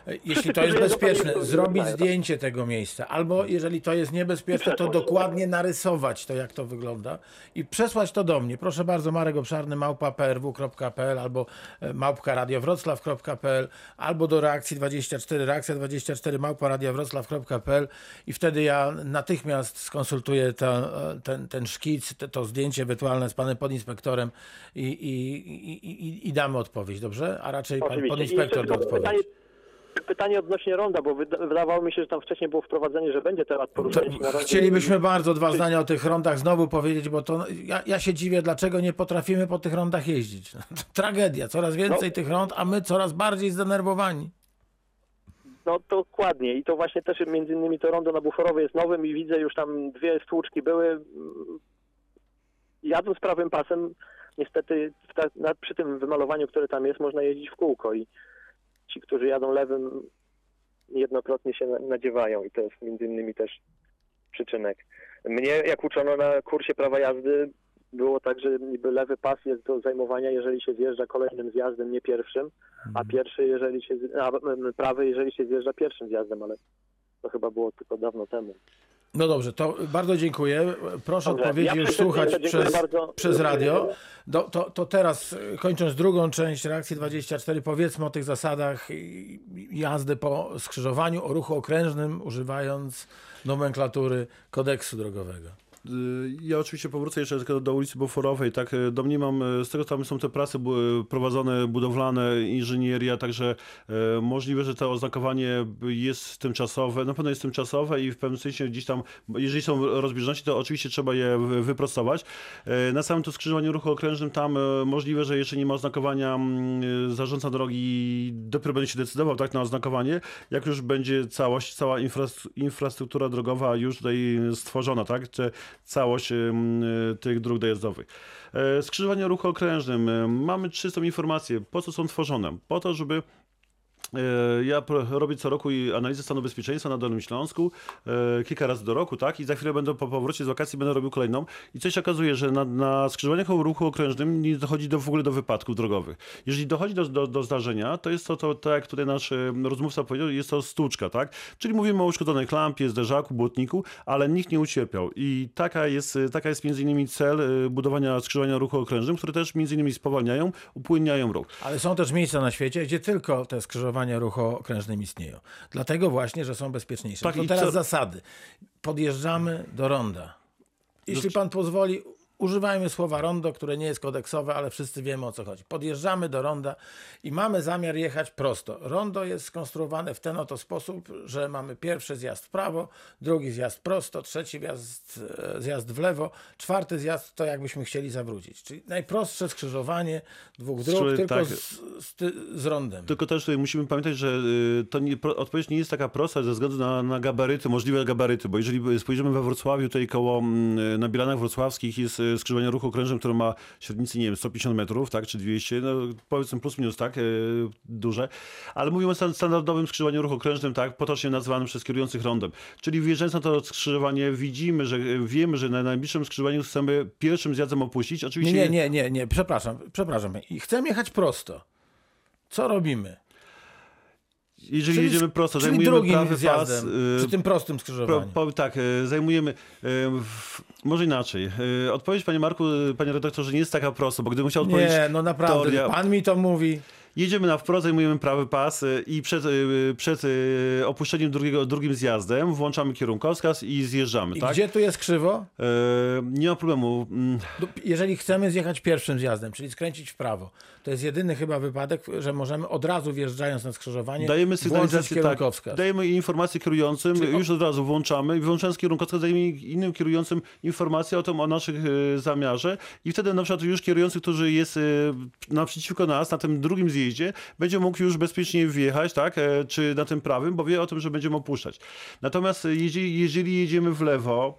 e, jeśli to jest bezpieczne, zrobić znają. zdjęcie tego miejsca, albo jeżeli to jest niebezpieczne, to dokładnie narysować to, jak to wygląda i przesłać to do mnie. Proszę bardzo, Marek Obszarny, małpa prw.pl albo e, małpka radiowroclaw.pl albo do reakcji 24, reakcja 24 małpa radiowroclaw.pl i wtedy ja natychmiast skonsultuję to, e, ten, ten szkic, te, to zdjęcie ewentualne z panem podinspektorem i, i, i, i, damy odpowiedź, dobrze? A raczej pan Oczywiście. Podinspektor da odpowiedź. Pytanie, pytanie odnośnie ronda, bo wyda- wydawało mi się, że tam wcześniej było wprowadzenie, że będzie temat rondzie. chcielibyśmy bardzo dwa zdania o tych rondach znowu powiedzieć, bo to ja, ja się dziwię, dlaczego nie potrafimy po tych rondach jeździć. To tragedia, coraz więcej No. tych rond, a my coraz bardziej zdenerwowani. No dokładnie i to właśnie też między innymi to rondo na Buforowie jest nowym i widzę już tam dwie stłuczki były. Jadąc prawym pasem, niestety ta, na, przy tym wymalowaniu, które tam jest, można jeździć w kółko i ci, którzy jadą lewym jednokrotnie się na- nadziewają i to jest między innymi też przyczynek. Mnie, jak uczono na kursie prawa jazdy, było tak, że niby lewy pas jest do zajmowania, jeżeli się zjeżdża kolejnym zjazdem, nie pierwszym, a pierwszy, jeżeli się, a prawy, jeżeli się zjeżdża pierwszym zjazdem, ale to chyba było tylko dawno temu. No dobrze, to bardzo dziękuję. Proszę Dobrze, odpowiedzi ja już słuchać przez, bardzo. przez radio. Do, to, to teraz, kończąc drugą część reakcji 24, powiedzmy o tych zasadach jazdy po skrzyżowaniu, o ruchu okrężnym, używając nomenklatury kodeksu drogowego. Y, ja oczywiście powrócę jeszcze do ulicy Boforowej. Tak, y, domniemam, y, z tego tam są te prace prowadzone, budowlane, inżynieria, także możliwe, że to oznakowanie jest tymczasowe. Na pewno jest tymczasowe i w pewnym sensie gdzieś tam, jeżeli są rozbieżności, to oczywiście trzeba je wy- wyprostować. Na samym to skrzyżowaniu ruchu okrężnym tam możliwe, że jeszcze nie ma oznakowania, mm, zarządca drogi dopiero będzie się decydował tak na oznakowanie, jak już będzie całość, cała infras- infrastruktura drogowa już tutaj stworzona, tak? Czy całość y, tych dróg dojazdowych. E, Skrzyżowanie ruchu okrężnym. y, Mamy czystą informację, po co są tworzone. Po to, żeby E, Ja pro- robię co roku analizę stanu bezpieczeństwa na Dolnym Śląsku, e, kilka razy do roku, tak? I za chwilę będę po powrocie z wakacji będę robił kolejną. I coś się okazuje, że na, na skrzyżowaniach o ruchu okrężnym nie dochodzi do, w ogóle do wypadków drogowych. Jeżeli dochodzi do, do, do zdarzenia, to jest to, to, tak jak tutaj nasz e, rozmówca powiedział, jest to stłuczka, tak? Czyli mówimy o uszkodzonej klampie, zderzaku, błotniku, ale nikt nie ucierpiał. I taka jest, e, taka jest między innymi cel e, budowania skrzyżowania ruchu okrężnym, które też między innymi spowalniają, upłynniają ruch. Ale są też miejsca na świecie, gdzie tylko te skrzyżowania ruchu okrężnym istnieją. Dlatego właśnie, że są bezpieczniejsze. Tak, to teraz co- zasady. Podjeżdżamy do ronda. Jeśli pan pozwoli, używajmy słowa rondo, które nie jest kodeksowe, ale wszyscy wiemy o co chodzi. Podjeżdżamy do ronda i mamy zamiar jechać prosto. Rondo jest skonstruowane w ten oto sposób, że mamy pierwszy zjazd w prawo, drugi zjazd prosto, trzeci zjazd, e, zjazd w lewo, czwarty zjazd to jakbyśmy chcieli zawrócić. Czyli najprostsze skrzyżowanie dwóch dróg, Strzel- tylko tak. z, z, z rondem. Tylko też tutaj musimy pamiętać, że y, to nie, odpowiedź nie jest taka prosta ze względu na, na gabaryty, możliwe gabaryty, bo jeżeli spojrzymy we Wrocławiu, tutaj koło, mm, na Bielanach Wrocławskich jest y, skrzyżowanie ruchu okrężnym, które ma średnicy, nie wiem, 150 metrów, tak, czy 200, no powiedzmy plus minus, tak, y, duże, ale mówimy o stan- standardowym skrzyżowaniu ruchu okrężnym, tak, potocznie nazywanym przez kierujących rondem. Czyli wjeżdżając na to skrzyżowanie widzimy, że wiemy, że na najbliższym skrzyżowaniu chcemy pierwszym zjazdem opuścić. Nie, Oczywiście nie, nie, nie, nie, przepraszam, przepraszam. I chcemy jechać prosto. Co robimy? Jeżeli jedziemy prosto, czyli zajmujemy drugim prawy pas, zjazdem, y, przy tym prostym skrzyżowaniu. po, tak, e, zajmujemy. e, W, może inaczej. Odpowiedź, panie Marku, panie redaktorze, nie jest taka prosta, bo gdybym chciał odpowiedzieć. Nie, no naprawdę, teoria- pan mi to mówi. Jedziemy na wprost, zajmujemy prawy pas i przed, przed opuszczeniem drugiego, drugim zjazdem włączamy kierunkowskaz i zjeżdżamy. I tak? gdzie tu jest krzywo? E, nie ma problemu. Mm, Jeżeli chcemy zjechać pierwszym zjazdem, czyli skręcić w prawo, to jest jedyny chyba wypadek, że możemy od razu wjeżdżając na skrzyżowanie Dajemy sygnalizację, tak, kierunkowskaz. dajemy informację kierującym, Czyli już od razu włączamy i włączając kierunkowskaz dajemy innym kierującym informację o tym, o naszych e, zamiarze i wtedy na przykład już kierujący, który jest e, naprzeciwko nas na tym drugim zjeździe, będzie mógł już bezpiecznie wjechać, tak, e, czy na tym prawym, bo wie o tym, że będziemy opuszczać. Natomiast jeżeli, jeżeli jedziemy w lewo,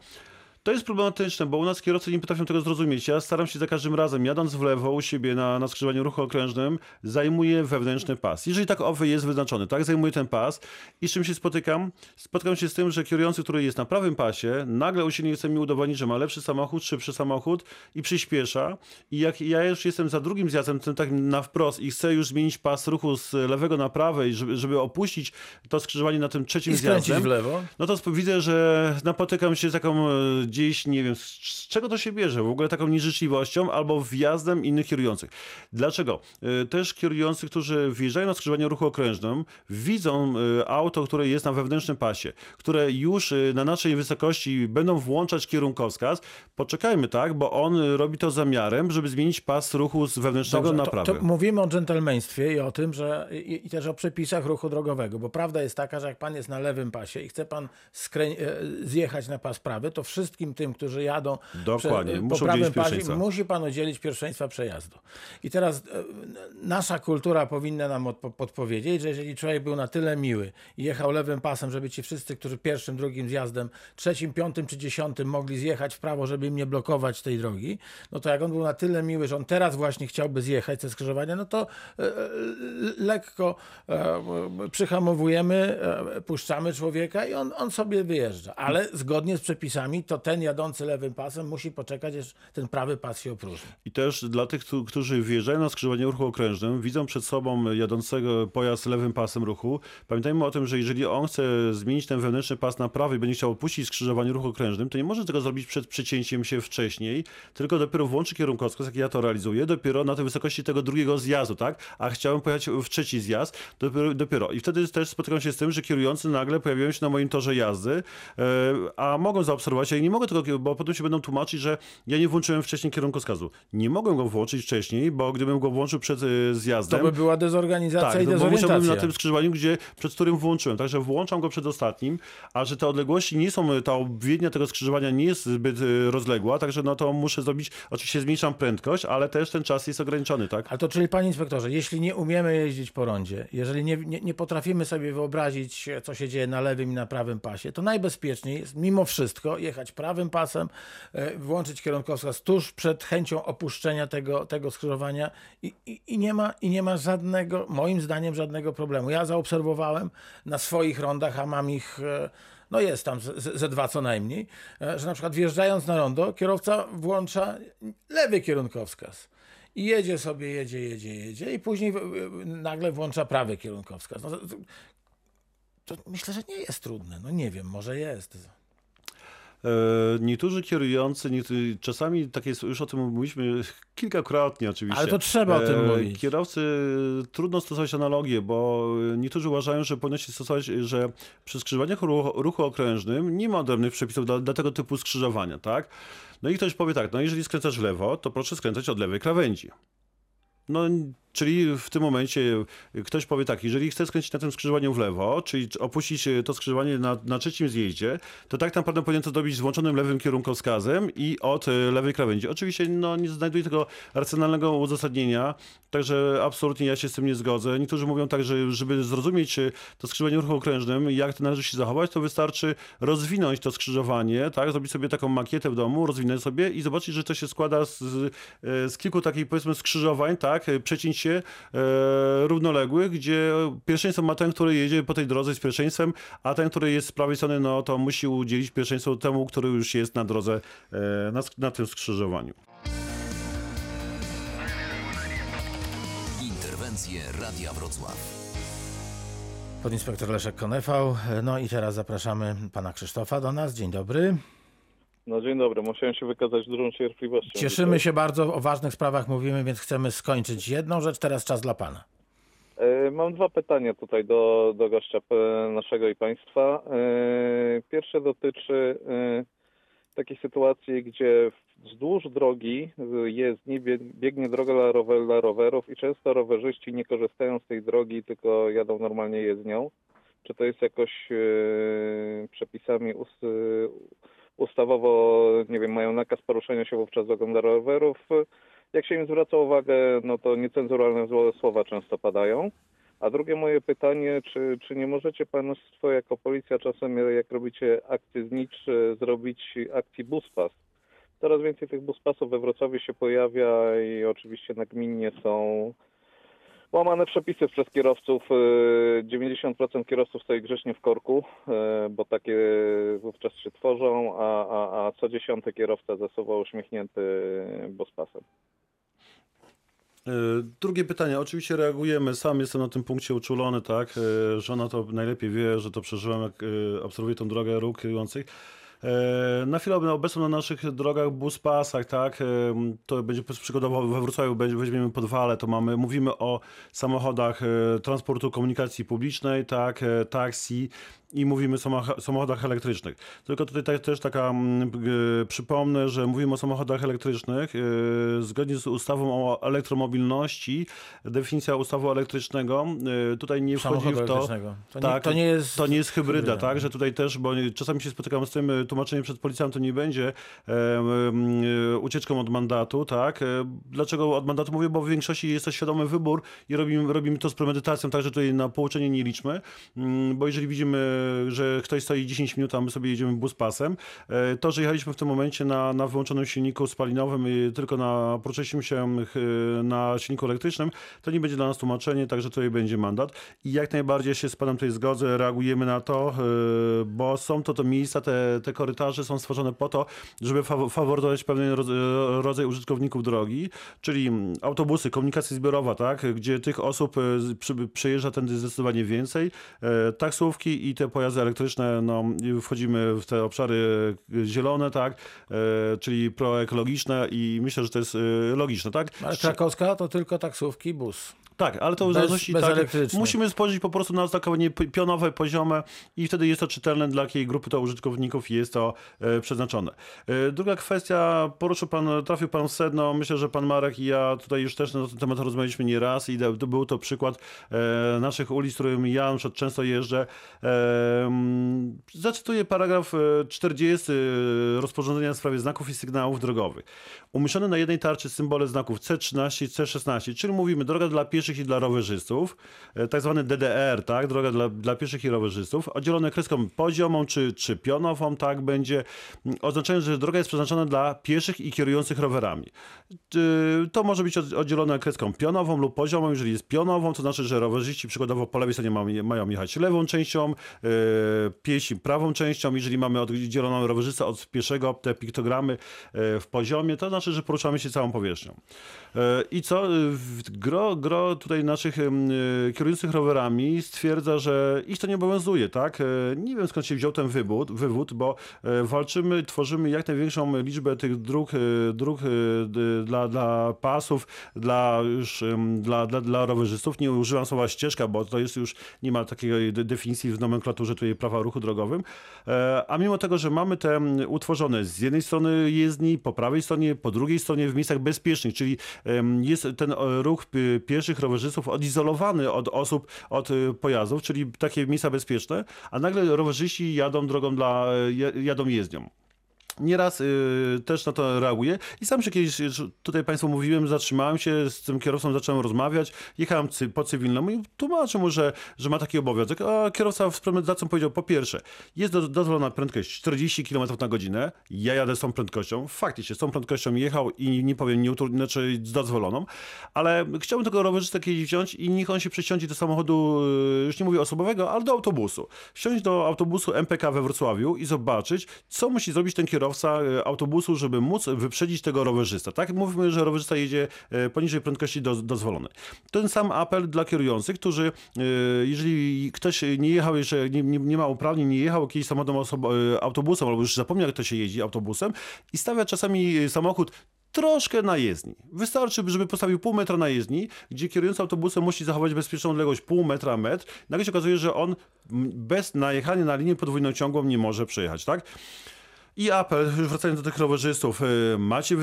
to jest problematyczne, bo u nas kierowcy nie potrafią tego zrozumieć. Ja staram się za każdym razem, jadąc w lewo u siebie na, na skrzyżowaniu ruchu okrężnym, zajmuję wewnętrzny pas. Jeżeli tak owy jest wyznaczony, tak, zajmuję ten pas i z czym się spotykam? Spotykam się z tym, że kierujący, który jest na prawym pasie, nagle usilnie chce mi udowodnić, że ma lepszy samochód, szybszy samochód i przyspiesza. I jak ja już jestem za drugim zjazdem, tym tak na wprost i chcę już zmienić pas ruchu z lewego na prawy, żeby, żeby opuścić to skrzyżowanie na tym trzecim I zjazdem, w lewo. no to widzę, że napotykam się z taką e, gdzieś, nie wiem, z, z czego to się bierze, w ogóle taką nieżyczliwością albo wjazdem innych kierujących. Dlaczego? E, Też kierujący, którzy wjeżdżają na skrzyżowanie ruchu okrężnym, widzą e, auto, które jest na wewnętrznym pasie, które już e, na naszej wysokości będą włączać kierunkowskaz. Poczekajmy, tak, bo on robi to zamiarem, żeby zmienić pas ruchu z wewnętrznego Dobrze, na to, prawy. to mówimy o dżentelmeństwie i o tym, że i, i też o przepisach ruchu drogowego, bo prawda jest taka, że jak pan jest na lewym pasie i chce pan e, zjechać na pas prawy, to wszystkim tym, którzy jadą Dokładnie, prze- muszą po prawym pasie, musi pan udzielić pierwszeństwa przejazdu. I teraz e, nasza kultura powinna nam odpo- podpowiedzieć, że jeżeli człowiek był na tyle miły i jechał lewym pasem, żeby ci wszyscy, którzy pierwszym, drugim zjazdem, trzecim, piątym czy dziesiątym mogli zjechać w prawo, żeby im nie blokować tej drogi, no to jak on był na tyle miły, że on teraz właśnie chciałby zjechać ze skrzyżowania, no to e, e, lekko e, przyhamowujemy, e, puszczamy człowieka i on, on sobie wyjeżdża. Ale zgodnie z przepisami, to ten jadący lewym pasem musi poczekać, aż ten prawy pas się opróżni. I też dla tych, któ- którzy wjeżdżają na skrzyżowanie ruchu okrężnym, widzą przed sobą jadącego pojazd lewym pasem ruchu. Pamiętajmy o tym, że jeżeli on chce zmienić ten wewnętrzny pas na prawy i będzie chciał opuścić skrzyżowanie ruchu okrężnym, to nie może tego zrobić przed przecięciem się wcześniej, tylko dopiero włączy kierunkowskaz, jak ja to realizuję, dopiero na tej wysokości tego drugiego zjazdu, tak? A chciałem pojechać w trzeci zjazd, dopiero. dopiero. I wtedy też spotykam się z tym, że kierujący nagle pojawiają się na moim torze jazdy, e, a mogą zaobserwować, ja nie mogę mogę tego, bo potem się będą tłumaczyć, że ja nie włączyłem wcześniej kierunkowskazu. Nie mogłem go włączyć wcześniej, bo gdybym go włączył przed y, zjazdem, To by była dezorganizacja tak, i no bo dezorientacja. musiałbym na tym skrzyżowaniu, gdzie, przed którym włączyłem. Także włączam go przed ostatnim, a że te odległości nie są, ta obwiednia tego skrzyżowania nie jest zbyt y, rozległa, także no to muszę zrobić, oczywiście zmniejszam prędkość, ale też ten czas jest ograniczony, tak? Ale to czyli, panie inspektorze, jeśli nie umiemy jeździć po rondzie, jeżeli nie, nie, nie potrafimy sobie wyobrazić, co się dzieje na lewym i na prawym pasie, to najbezpieczniej jest mimo wszystko jechać prawym pasem, e, włączyć kierunkowskaz tuż przed chęcią opuszczenia tego, tego skrzyżowania i, i, i, nie ma, i nie ma żadnego, moim zdaniem, żadnego problemu. Ja zaobserwowałem na swoich rondach, a mam ich... e, no jest tam ze dwa co najmniej, e, że na przykład wjeżdżając na rondo, kierowca włącza lewy kierunkowskaz. I jedzie sobie, jedzie, jedzie, jedzie i później nagle włącza prawy kierunkowskaz. No, to, to myślę, że nie jest trudne. No nie wiem, może jest. E, Niektórzy kierujący, niektórzy, czasami takie jest, już o tym mówiliśmy kilkakrotnie oczywiście. Ale to trzeba o tym E, mówić. Kierowcy trudno stosować analogię, bo niektórzy uważają, że powinno się stosować, że przy skrzyżowaniach ruchu, ruchu okrężnym nie ma odrębnych przepisów dla, dla tego typu skrzyżowania, tak? No i ktoś powie tak, no jeżeli skręcasz w lewo, to proszę skręcać od lewej krawędzi. No, czyli w tym momencie ktoś powie tak, jeżeli chce skręcić na tym skrzyżowaniu w lewo, czyli opuścić e, to skrzyżowanie na, na trzecim zjeździe, to tak naprawdę powinien to zrobić z włączonym lewym kierunkowskazem i od e, lewej krawędzi. Oczywiście no, nie znajduję tego racjonalnego uzasadnienia, także absolutnie ja się z tym nie zgodzę. Niektórzy mówią tak, że żeby zrozumieć to skrzyżowanie w ruchu okrężnym, jak to należy się zachować, to wystarczy rozwinąć to skrzyżowanie, tak, zrobić sobie taką makietę w domu, rozwinąć sobie i zobaczyć, że to się składa z, z, kilku takich powiedzmy skrzyżowań, tak, przecięć e, równoległych, gdzie pierwszeństwo ma ten, który jedzie po tej drodze z pierwszeństwem, a ten, który jest z prawej strony, no to musi udzielić pierwszeństwo temu, który już jest na drodze, e, na, na tym skrzyżowaniu. Interwencje Radia Wrocław. Podinspektor Leszek Konefał. No i teraz zapraszamy pana Krzysztofa do nas. Dzień dobry. No dzień dobry, musiałem się wykazać dużą cierpliwością. Cieszymy się bardzo, o ważnych sprawach mówimy, więc chcemy skończyć jedną rzecz. Teraz czas dla pana. E, Mam dwa pytania tutaj do, do gościa e, naszego i państwa. E, Pierwsze dotyczy takiej sytuacji, gdzie wzdłuż drogi jest, nie bie- biegnie droga dla, rower, dla rowerów i często rowerzyści nie korzystają z tej drogi, tylko jadą normalnie jezdnią. Czy to jest jakoś przepisami us, ustawowo, nie wiem, mają nakaz poruszania się wówczas dla rowerów? Jak się im zwraca uwagę, no to niecenzuralne słowa często padają. A drugie moje pytanie, czy, czy nie możecie Państwo jako policja czasem, jak robicie akcje znicz, zrobić akcji buspas? Coraz więcej tych buspasów we Wrocławiu się pojawia i oczywiście nagminnie są łamane przepisy przez kierowców. E, 90% kierowców stoi grzecznie w korku, e, bo takie wówczas się tworzą, a, a, a co dziesiąty kierowca zasuwa uśmiechnięty buspasem. E, Drugie pytanie. Oczywiście reagujemy. Sam jestem na tym punkcie uczulony, tak? Żona to najlepiej wie, że to przeżyłem, jak obserwuję tą drogę. E, Na chwilę obecną na naszych drogach, buspasach, tak, e, to będzie przykładowo we Wrocławiu weźmiemy podwale, to mamy, mówimy o samochodach e, transportu komunikacji publicznej, tak, e, taksi i mówimy o samochodach elektrycznych. Tylko tutaj też taka, mm, przypomnę, że mówimy o samochodach elektrycznych e, zgodnie z ustawą o elektromobilności, definicja ustawu elektrycznego, e, tutaj nie wchodzi w to. To nie, tak, to nie jest... to nie jest hybryda, hybryda. tak? Że tutaj też, bo czasami się spotykam z tym, e, tłumaczenie przed policjantem nie będzie e, ucieczką od mandatu, tak? E, Dlaczego od mandatu mówię? Bo w większości jest to świadomy wybór i robimy, robimy to z premedytacją, także tutaj na pouczenie nie liczmy, Mm, bo jeżeli widzimy, że ktoś stoi 10 minut, a my sobie jedziemy buspasem, e, to, że jechaliśmy w tym momencie na, na wyłączonym silniku spalinowym i tylko na, poruszaliśmy się e, na silniku elektrycznym, to nie będzie dla nas tłumaczenie, także tutaj będzie mandat. I jak najbardziej się z panem tutaj zgodzę, reagujemy na to, e, bo są to te miejsca, te, te korytarze są stworzone po to, żeby fawo- faworyzować pewien rodz- e, rodzaj użytkowników drogi, czyli autobusy, komunikacja zbiorowa, tak, gdzie tych osób e, przejeżdża tędy zdecydowanie więcej, e, taksówki i te pojazdy elektryczne, no wchodzimy w te obszary zielone, tak, e, czyli proekologiczne i myślę, że to jest e, logiczne, tak? Ale Krakowska to tylko taksówki, bus. Tak, ale to w Bez- zależności tak, musimy spojrzeć po prostu na p- pionowe, poziome i wtedy jest to czytelne, dla jakiej grupy to użytkowników jest to e, przeznaczone. E, druga kwestia, poruszył pan, trafił pan w sedno, myślę, że pan Marek i ja tutaj już też na ten temat rozmawialiśmy nie raz i to był to przykład e, naszych ulic, którym ja na przykład często jeżdżę. E, zacytuję paragraf e, 40 rozporządzenia w sprawie znaków i sygnałów drogowych. Umieszczone na jednej tarczy symbole znaków C13 i C16, czyli mówimy droga dla pieszych i dla rowerzystów, e, tak zwany DDR, tak, droga dla, dla pieszych i rowerzystów, oddzielone kreską poziomą czy, czy pionową, tak, będzie oznaczając, że droga jest przeznaczona dla pieszych i kierujących rowerami. To może być od- oddzielone kreską pionową lub poziomą. Jeżeli jest pionową, to znaczy, że rowerzyści przykładowo po lewej stronie mają, jechać lewą częścią, yy, piesi prawą częścią. Jeżeli mamy oddzieloną rowerzystę od pieszego, te piktogramy yy, w poziomie, to znaczy, że poruszamy się całą powierzchnią. I co? W- Gro, tutaj naszych yy, kierujących rowerami stwierdza, że ich to nie obowiązuje, tak? Yy, Nie wiem skąd się wziął ten wywód, wywód bo yy, walczymy, tworzymy jak największą liczbę tych dróg, dróg dla, dla pasów, dla, już, dla, dla, dla rowerzystów. Nie używam słowa ścieżka, bo to jest już, nie ma takiej de- definicji w nomenklaturze tutaj prawa ruchu drogowym. E, A mimo tego, że mamy te utworzone z jednej strony jezdni, po prawej stronie, po drugiej stronie w miejscach bezpiecznych, czyli jest ten e, ruch pie- pieszych, rowerzystów odizolowany od osób, od e, pojazdów, czyli takie miejsca bezpieczne, a nagle rowerzyści jadą drogą dla, ja- jadą jezdnią. Nieraz y, też na to reaguję. I sam się kiedyś, tutaj Państwu mówiłem, zatrzymałem się z tym kierowcą, zacząłem rozmawiać, jechałem cy, po cywilnemu i tłumaczę mu, że, że ma taki obowiązek, a kierowca z premedytacją powiedział, po pierwsze, jest do, dozwolona prędkość 40 km na godzinę, ja jadę z tą prędkością, faktycznie z tą prędkością jechał i nie powiem, nie utru- znaczy z dozwoloną, ale chciałbym tego rowerzystę kiedyś wziąć i niech on się przesiądzie do samochodu, y, już nie mówię osobowego, ale do autobusu. Wsiąść do autobusu MPK we Wrocławiu i zobaczyć, co musi zrobić ten kierowca e, autobusu, żeby móc wyprzedzić tego rowerzysta. Tak? Mówimy, że rowerzysta jedzie e, poniżej prędkości do, dozwolonej. Ten sam apel dla kierujących, którzy, e, jeżeli ktoś nie jechał jeszcze, nie, nie, nie ma uprawnień, nie jechał jakimś samochodem e, autobusem, albo już zapomniał, jak to się jeździ autobusem i stawia czasami samochód troszkę na jezdni. Wystarczy, żeby postawił pół metra na jezdni, gdzie kierujący autobusem musi zachować bezpieczną odległość pół metra, metr. Nagle się okazuje, że on bez najechania na linię podwójną ciągłą nie może przejechać, tak? I apel, wracając do tych rowerzystów, y, macie,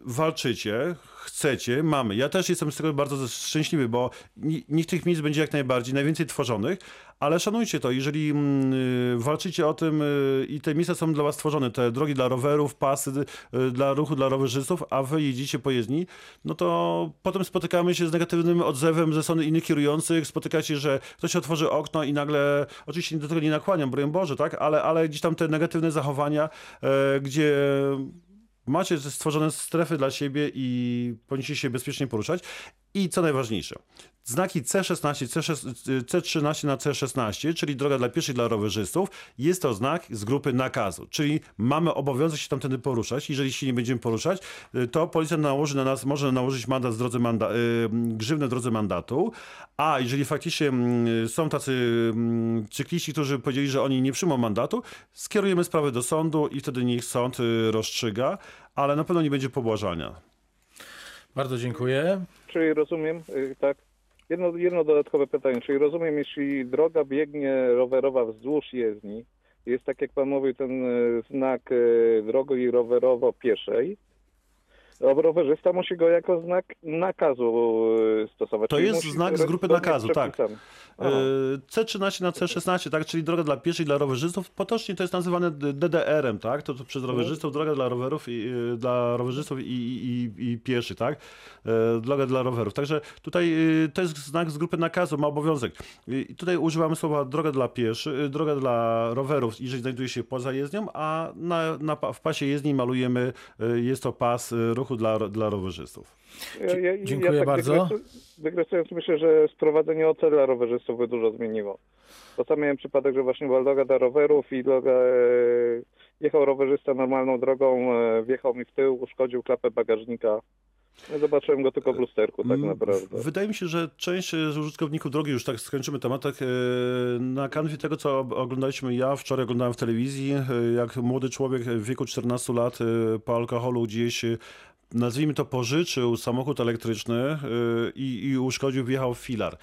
walczycie, chcecie, mamy. Ja też jestem z tego bardzo szczęśliwy, bo ni- niech tych miejsc będzie jak najbardziej, najwięcej tworzonych, ale szanujcie to, jeżeli mm, y, walczycie o tym y, i te miejsca są dla was tworzone, te drogi dla rowerów, pasy y, dla ruchu dla rowerzystów, a wy jedziecie po jezdni, no to potem spotykamy się z negatywnym odzewem ze strony innych kierujących, spotykacie, że ktoś otworzy okno i nagle, oczywiście do tego nie nakłaniam, broń Boże, tak, ale, ale gdzieś tam te negatywne zachowania, e, gdzie macie stworzone strefy dla siebie i powinniście się bezpiecznie poruszać. I co najważniejsze, znaki C16, C6, C13 na C16, czyli droga dla pieszych, dla rowerzystów, jest to znak z grupy nakazu, czyli mamy obowiązek się tamtędy poruszać. Jeżeli się nie będziemy poruszać, y, to policja nałoży na nas, może nałożyć mandat z drodze manda, y, grzywnę w drodze mandatu, a jeżeli faktycznie mm, są tacy mm, cykliści, którzy powiedzieli, że oni nie przyjmą mandatu, skierujemy sprawę do sądu i wtedy niech sąd y, rozstrzyga, ale na pewno nie będzie pobłażania. Bardzo dziękuję. Czyli rozumiem, y, tak. Jedno, jedno dodatkowe pytanie. Czyli rozumiem, jeśli droga biegnie rowerowa wzdłuż jezdni, jest tak jak pan mówił, ten y, znak y, drogi rowerowo-pieszej, rowerzysta musi go jako znak nakazu y, stosować. To Czyli jest znak z grupy nakazu, tak. przepisami. Aha. E, C13 na C16, tak, czyli droga dla pieszych, dla rowerzystów. Potocznie to jest nazywane DDR-em, tak? To, to przez rowerzystów, droga dla rowerów i y, dla rowerzystów i, i, i, i pieszych, tak? E, Droga dla rowerów. Także tutaj to jest znak z grupy nakazu, ma obowiązek. I tutaj używamy słowa droga dla pieszych, droga dla rowerów, jeżeli znajduje się poza jezdnią, a na, na, w pasie jezdni malujemy, jest to pas y, ruchu dla, dla rowerzystów. Ja, ja, Dziękuję ja tak bardzo. Wygresu, wygresując myślę, że sprowadzenie OC dla rowerzystów by dużo zmieniło. Bo sam miałem przypadek, że właśnie była droga dla rowerów i droga, e, jechał rowerzysta normalną drogą, e, wjechał mi w tył, uszkodził klapę bagażnika. No, zobaczyłem go tylko w lusterku tak Mm, naprawdę. Wydaje mi się, że część e, z użytkowników drogi, już tak skończymy temat, e, na kanwie tego, co oglądaliśmy ja, wczoraj oglądałem w telewizji, jak młody człowiek w wieku 14 lat po alkoholu gdzieś nazwijmy to, pożyczył samochód elektryczny e, i, i uszkodził, wjechał w filar.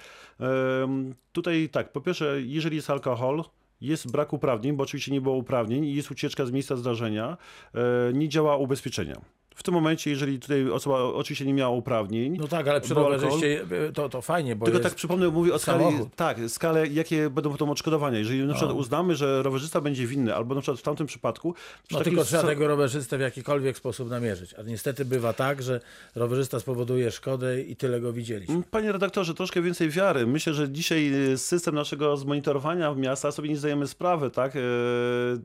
Tutaj tak, po pierwsze, jeżeli jest alkohol, jest brak uprawnień, bo oczywiście nie było uprawnień i jest ucieczka z miejsca zdarzenia, e, nie działa ubezpieczenia. W tym momencie, jeżeli tutaj osoba oczywiście nie miała uprawnień, No tak, ale przy bo alkohol- rowerzyście e, to, to fajnie, bo tylko tak przypomnę, mówię o skali, samochód. tak, skalę, jakie będą potem odszkodowania. Jeżeli na przykład O. uznamy, że rowerzysta będzie winny, albo na przykład w tamtym przypadku... przy No tylko trzeba tego rowerzystę w jakikolwiek sposób namierzyć. A niestety bywa tak, że rowerzysta spowoduje szkodę i tyle go widzieliśmy. Panie redaktorze, troszkę więcej wiary. Myślę, że dzisiaj e, system naszego zmonitorowania miasta sobie nie zdajemy sprawy, tak? e,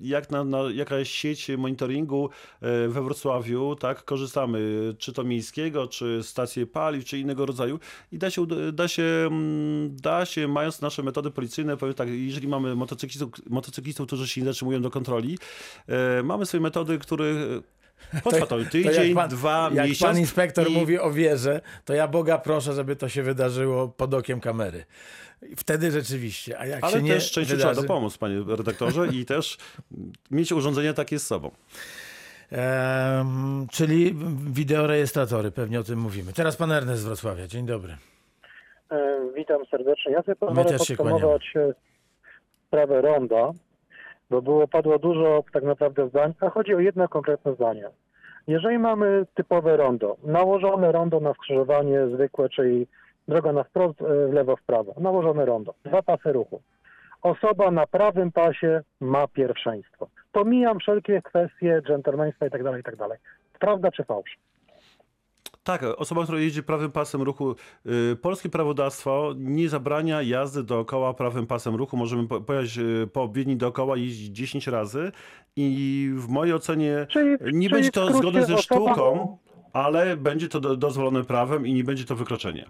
Jak na, na jakaś sieć monitoringu e, we Wrocławiu, tak? Korzystamy, czy to miejskiego, czy stacje paliw, czy innego rodzaju i da się, da się, mm, da się mając nasze metody policyjne, powiem tak, jeżeli mamy motocyklistów, motocyklistów którzy się nie zatrzymują do kontroli, e, mamy swoje metody, które Potrwa to, To tydzień, pan, dwa, jak miesiąc. pan inspektor i- mówi o wierze, to ja Boga proszę, żeby to się wydarzyło pod okiem kamery. Wtedy rzeczywiście, a jak Ale się nie też częściej wydarzy... trzeba dopomóc, panie redaktorze, i też mieć urządzenie takie z sobą. Czyli wideorejestratory, pewnie o tym mówimy. Teraz pan Ernest z Wrocławia, dzień dobry. E, Witam serdecznie. Ja sobie pozwolę podsumować e, sprawę ronda, bo było padło dużo tak naprawdę zdań, a chodzi o jedno konkretne zdanie. Jeżeli mamy typowe rondo, nałożone rondo na skrzyżowanie zwykłe, czyli droga na wprost, e, w lewo, w prawo, nałożone rondo, dwa pasy ruchu. Osoba na prawym pasie ma pierwszeństwo. Pomijam wszelkie kwestie dżentelmeństwa i tak dalej, i tak dalej. Prawda czy fałsz? Tak, osoba, która jeździ prawym pasem ruchu, y, polskie prawodawstwo nie zabrania jazdy dookoła prawym pasem ruchu. Możemy po- pojechać y, po obwiedni dookoła, jeździć 10 razy i w mojej ocenie Czyli, nie czyli będzie to zgodne ze sztuką, ale będzie to do, dozwolone prawem i nie będzie to wykroczenie.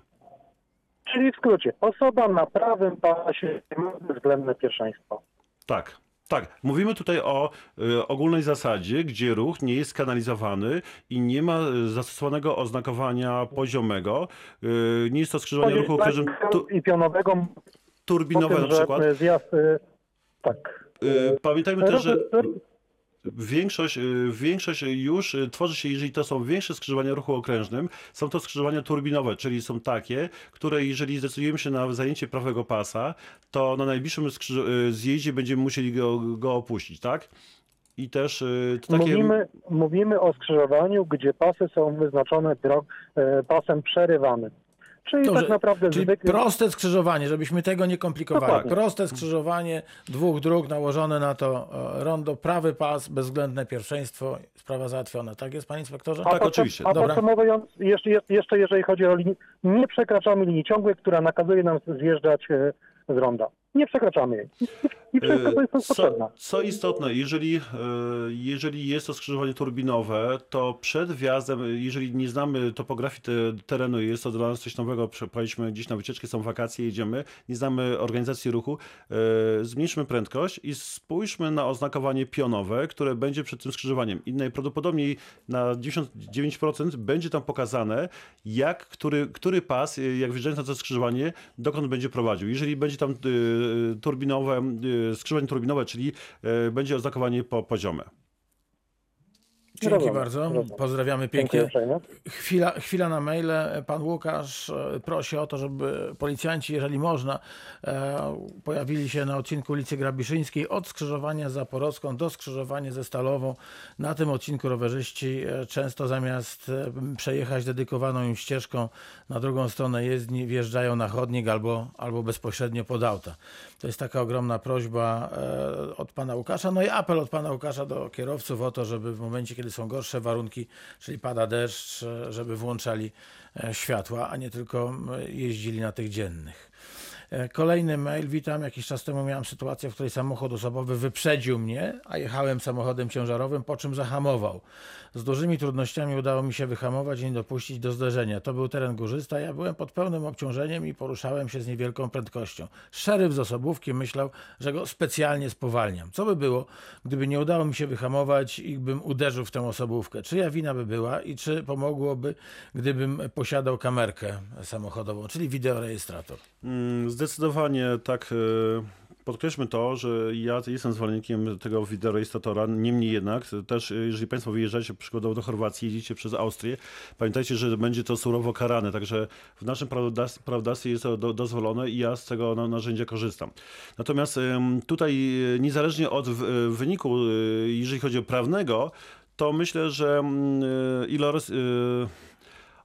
Czyli w skrócie, osoba na prawym pasie ma względne pierwszeństwo. Tak. Tak, mówimy tutaj o y, ogólnej zasadzie, gdzie ruch nie jest kanalizowany i nie ma y, zastosowanego oznakowania poziomego. Y, nie jest to skrzyżowanie ruchu tu, I pionowego turbinowe po na przykład. zjazd, y, tak. Y, Pamiętajmy też, że większość, y, większość już y, tworzy się, jeżeli to są większe skrzyżowania ruchu okrężnym, są to skrzyżowania turbinowe, czyli są takie, które jeżeli zdecydujemy się na zajęcie prawego pasa, to na najbliższym y, zjeździe będziemy musieli go, go opuścić, tak? I też takie... Mówimy, mówimy o skrzyżowaniu, gdzie pasy są wyznaczone pasem przerywanym. Czyli Dobrze, tak naprawdę Czyli zwykły... proste skrzyżowanie, żebyśmy tego nie komplikowali. Dokładnie. Proste skrzyżowanie dwóch dróg nałożone na to e, rondo, prawy pas, bezwzględne pierwszeństwo, sprawa załatwiona. Tak jest, panie inspektorze? tak, podsum- oczywiście. A Dobra. podsumowując, jeszcze, jeszcze jeżeli chodzi o linię, nie przekraczamy linii ciągłej, która nakazuje nam zjeżdżać e, z ronda. Nie przekraczamy jej. I wszystko to jest E, Co, potrzebne. co istotne, jeżeli, e, jeżeli jest to skrzyżowanie turbinowe, to przed wjazdem, jeżeli nie znamy topografii te, terenu, jest to dla nas coś nowego, pojechaliśmy gdzieś na wycieczkę, są wakacje, jedziemy, nie znamy organizacji ruchu, e, zmniejszmy prędkość i spójrzmy na oznakowanie pionowe, które będzie przed tym skrzyżowaniem. I najprawdopodobniej na 99% będzie tam pokazane, jak, który, który pas, e, jak wjeżdżając na to skrzyżowanie, dokąd będzie prowadził. Jeżeli będzie tam e, turbinowe, e, skrzyżowanie turbinowe, czyli e, będzie oznakowanie po poziome. Dzięki Rozumiem, bardzo. rozumiem. Pozdrawiamy pięknie. Chwila, chwila na maile. Pan Łukasz e, prosi o to, żeby policjanci, jeżeli można, e, pojawili się na odcinku ulicy Grabiszyńskiej od skrzyżowania z Zaporowską do skrzyżowania ze Stalową. Na tym odcinku rowerzyści e, często zamiast przejechać dedykowaną im ścieżką na drugą stronę jezdni, wjeżdżają na chodnik albo, albo bezpośrednio pod auta. To jest taka ogromna prośba od pana Łukasza. No i apel od pana Łukasza do kierowców o to, żeby w momencie, kiedy są gorsze warunki, czyli pada deszcz, żeby włączali e, światła, a nie tylko m, jeździli na tych dziennych. E, Kolejny mail. Witam. Jakiś czas temu miałem sytuację, w której samochód osobowy wyprzedził mnie, a jechałem samochodem ciężarowym, po czym zahamował. Z dużymi trudnościami udało mi się wyhamować i nie dopuścić do zderzenia. To był teren górzysta, ja byłem pod pełnym obciążeniem i poruszałem się z niewielką prędkością. Szeryf z osobówki myślał, że go specjalnie spowalniam. Co by było, gdyby nie udało mi się wyhamować i bym uderzył w tę osobówkę? Czyja wina by była i czy pomogłoby, gdybym posiadał kamerkę samochodową, czyli wideorejestrator? Mm, Zdecydowanie tak. e, Podkreślmy to, że ja jestem zwolennikiem tego wideorejestratora, niemniej jednak też e, jeżeli Państwo wyjeżdżacie przykładowo do Chorwacji, jedziecie przez Austrię, pamiętajcie, że będzie to surowo karane, także w naszym prawodawstwie jest to do, dozwolone i ja z tego na, narzędzia korzystam. Natomiast tutaj e, niezależnie od wyniku, jeżeli chodzi o prawnego, to myślę, że mm, e,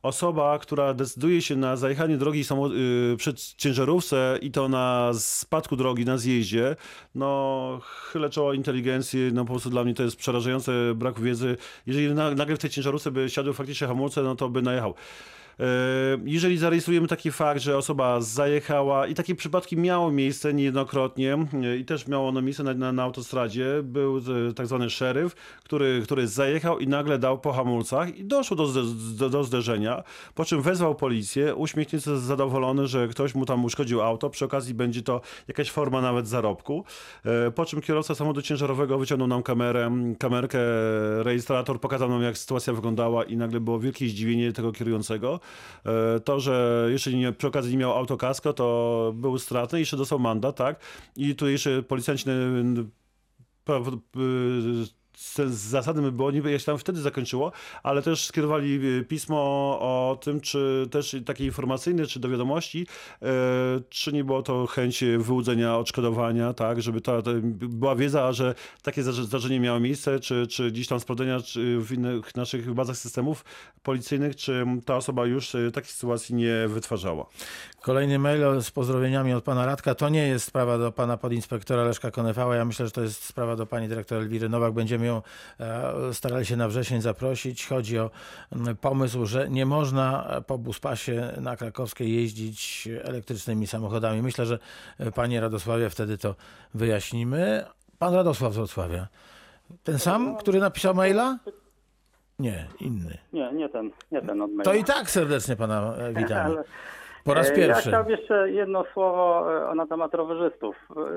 osoba, która decyduje się na zajechanie drogi samo, y, przed ciężarówce i to na spadku drogi, na zjeździe, no chylę czoła inteligencji, no po prostu dla mnie to jest przerażające brak wiedzy. Jeżeli na, nagle w tej ciężarówce by siadły faktycznie hamulce, no to by najechał. E, Jeżeli zarejestrujemy taki fakt, że osoba zajechała i takie przypadki miało miejsce niejednokrotnie e, i też miało ono miejsce na, na, na autostradzie, był e, tak zwany szeryf, który, który zajechał i nagle dał po hamulcach i doszło do, do, do zderzenia, po czym wezwał policję, uśmiechnięty, zadowolony, że ktoś mu tam uszkodził auto, przy okazji będzie to jakaś forma nawet zarobku, po czym kierowca samochodu ciężarowego wyciągnął nam kamerę, kamerkę, rejestrator, pokazał nam jak sytuacja wyglądała i nagle było wielkie zdziwienie tego kierującego. E, To, że jeszcze nie, przy okazji nie miał autokasko, to był stratny jeszcze dostał mandat, tak? I tu jeszcze policjanci prawo- y, z zasady było, niby się tam wtedy zakończyło, ale też skierowali y, pismo o tym, czy też takie informacyjne, czy do wiadomości, e, czy nie było to chęć wyłudzenia odszkodowania, tak, żeby ta, ta była wiedza, że takie zdarze- zdarzenie miało miejsce, czy, czy gdzieś tam sprawdzenia w innych naszych bazach systemów policyjnych, czy ta osoba już e, takiej sytuacji nie wytwarzała. Kolejny mail z pozdrowieniami od pana Radka. To nie jest sprawa do pana podinspektora Leszka Konewała. Ja myślę, że to jest sprawa do pani dyrektor Elwiry Nowak. Będziemy ją e, starali się na wrzesień zaprosić. Chodzi o pomysł, że nie można po buspasie na Krakowskiej jeździć elektrycznymi samochodami. Myślę, że e, panie Radosławie wtedy to wyjaśnimy. Pan Radosław z Wrocławia. Ten sam, który napisał maila? Nie, inny. Nie, nie ten, nie ten od maila. To i tak serdecznie pana e, witamy. *laughs* Ale, Po raz e, pierwszy. Ja chciałbym jeszcze jedno słowo e, na temat rowerzystów.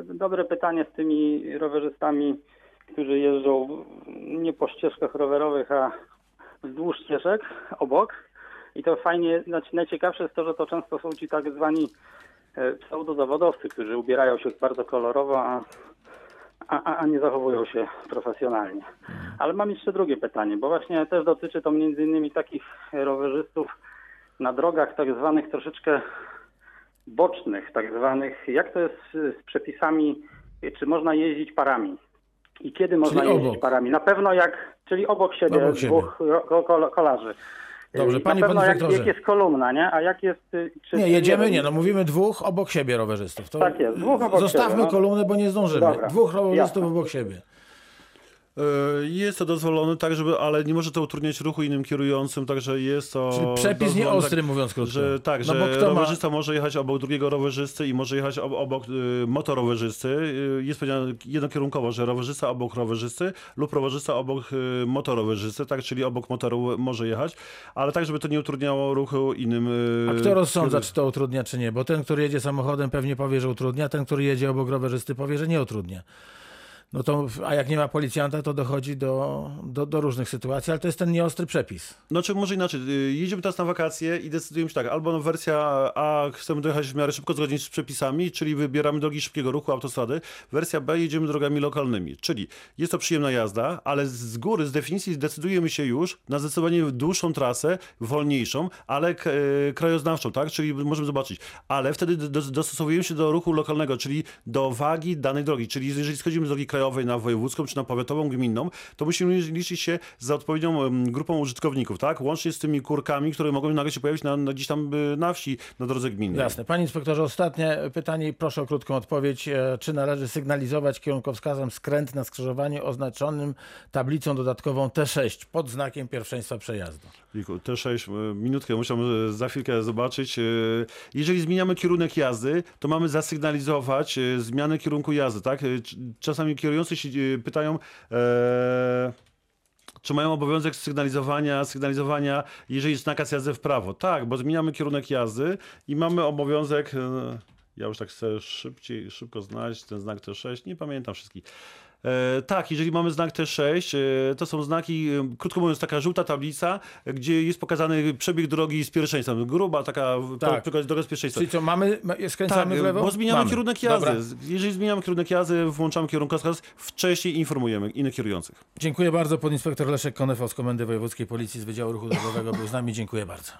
E, Dobre pytanie z tymi rowerzystami, którzy jeżdżą nie po ścieżkach rowerowych, a wzdłuż ścieżek obok. I to fajnie, znaczy najciekawsze jest to, że to często są ci tak zwani pseudozawodowcy, którzy ubierają się bardzo kolorowo, a, a, a nie zachowują się profesjonalnie. Ale mam jeszcze drugie pytanie, bo właśnie też dotyczy to między innymi takich rowerzystów na drogach tak zwanych troszeczkę bocznych, tak zwanych, jak to jest z przepisami, czy można jeździć parami? I kiedy można Czyli jeździć obok. parami? Na pewno jak, czyli obok siebie Obok siebie. dwóch ko- ko- kolarzy. Dobrze, I panie na pewno jak, jak jest kolumna, nie? A jak jest... y, Czy, Nie, jedziemy, nie, no mówimy dwóch obok siebie rowerzystów. To Tak jest, dwóch obok Zostawmy siebie, no. kolumny, bo nie zdążymy. Dobra, Dwóch rowerzystów jasne. obok siebie. E, Jest to dozwolone, tak, żeby, ale nie może to utrudniać ruchu innym kierującym, także jest to. Czyli przepis nie dozwolone, ostry, tak, mówiąc krótko. Że, tak, No że bo kto ma- rowerzysta może jechać obok drugiego rowerzysty i może jechać ob- obok y, motorowerzysty. Y, Jest powiedziane jednokierunkowo, że rowerzysta obok rowerzysty lub rowerzysta obok y, motorowerzysty, tak, czyli obok motoru może jechać, ale tak, żeby to nie utrudniało ruchu innym. y, A kto rozsądza, czy to utrudnia, czy nie? Bo ten, który jedzie samochodem, pewnie powie, że utrudnia, ten, który jedzie obok rowerzysty, powie, że nie utrudnia. No to, a jak nie ma policjanta, to dochodzi do, do, do różnych sytuacji, ale to jest ten nieostry przepis. Znaczy, może inaczej. y, Jedziemy teraz na wakacje i decydujemy się tak, albo no wersja A, chcemy dojechać w miarę szybko zgodnie z przepisami, czyli wybieramy drogi szybkiego ruchu, autostrady. Wersja B, jedziemy drogami lokalnymi, czyli jest to przyjemna jazda, ale z góry, z definicji decydujemy się już na zdecydowanie dłuższą trasę, wolniejszą, ale e, krajoznawczą, tak? Czyli możemy zobaczyć. Ale wtedy do, dostosowujemy się do ruchu lokalnego, czyli do wagi danej drogi. Czyli jeżeli schodzimy z drogi krajowej na wojewódzką czy na powiatową, gminną, to musimy liczyć się za odpowiednią grupą użytkowników, tak? Łącznie z tymi kurkami, które mogą nagle się pojawić na, na, gdzieś tam y, na wsi, na drodze gminnej. Jasne. Panie inspektorze, ostatnie pytanie i proszę o krótką odpowiedź. E, Czy należy sygnalizować kierunkowskazem skręt na skrzyżowaniu oznaczonym tablicą dodatkową T6 pod znakiem pierwszeństwa przejazdu? Wiku, Te 6 minutkę muszę e, za chwilkę zobaczyć. E, Jeżeli zmieniamy kierunek jazdy, to mamy zasygnalizować e, zmianę kierunku jazdy, tak? E, Czasami kierujący się e, pytają, e, czy mają obowiązek sygnalizowania, sygnalizowania, jeżeli jest nakaz jazdy w prawo. Tak, bo zmieniamy kierunek jazdy i mamy obowiązek, e, ja już tak chcę szybciej, szybko znaleźć ten znak T6, nie pamiętam wszystkich. E, tak, jeżeli mamy znak T6, e, to są znaki, e, krótko mówiąc, taka żółta tablica, gdzie jest pokazany przebieg drogi z pierwszeństwem. Gruba taka Tak. tak. droga z pierwszeństwa. Czyli co, mamy, ma- skręcamy Tak, w lewo? bo zmieniamy Mamy. kierunek jazdy. Dobra. Jeżeli zmieniamy kierunek jazdy, włączamy kierunkowskaz, wcześniej informujemy innych kierujących. Dziękuję bardzo. Podinspektor Leszek Konefa z Komendy Wojewódzkiej Policji z Wydziału Ruchu Drogowego był z nami. Dziękuję bardzo.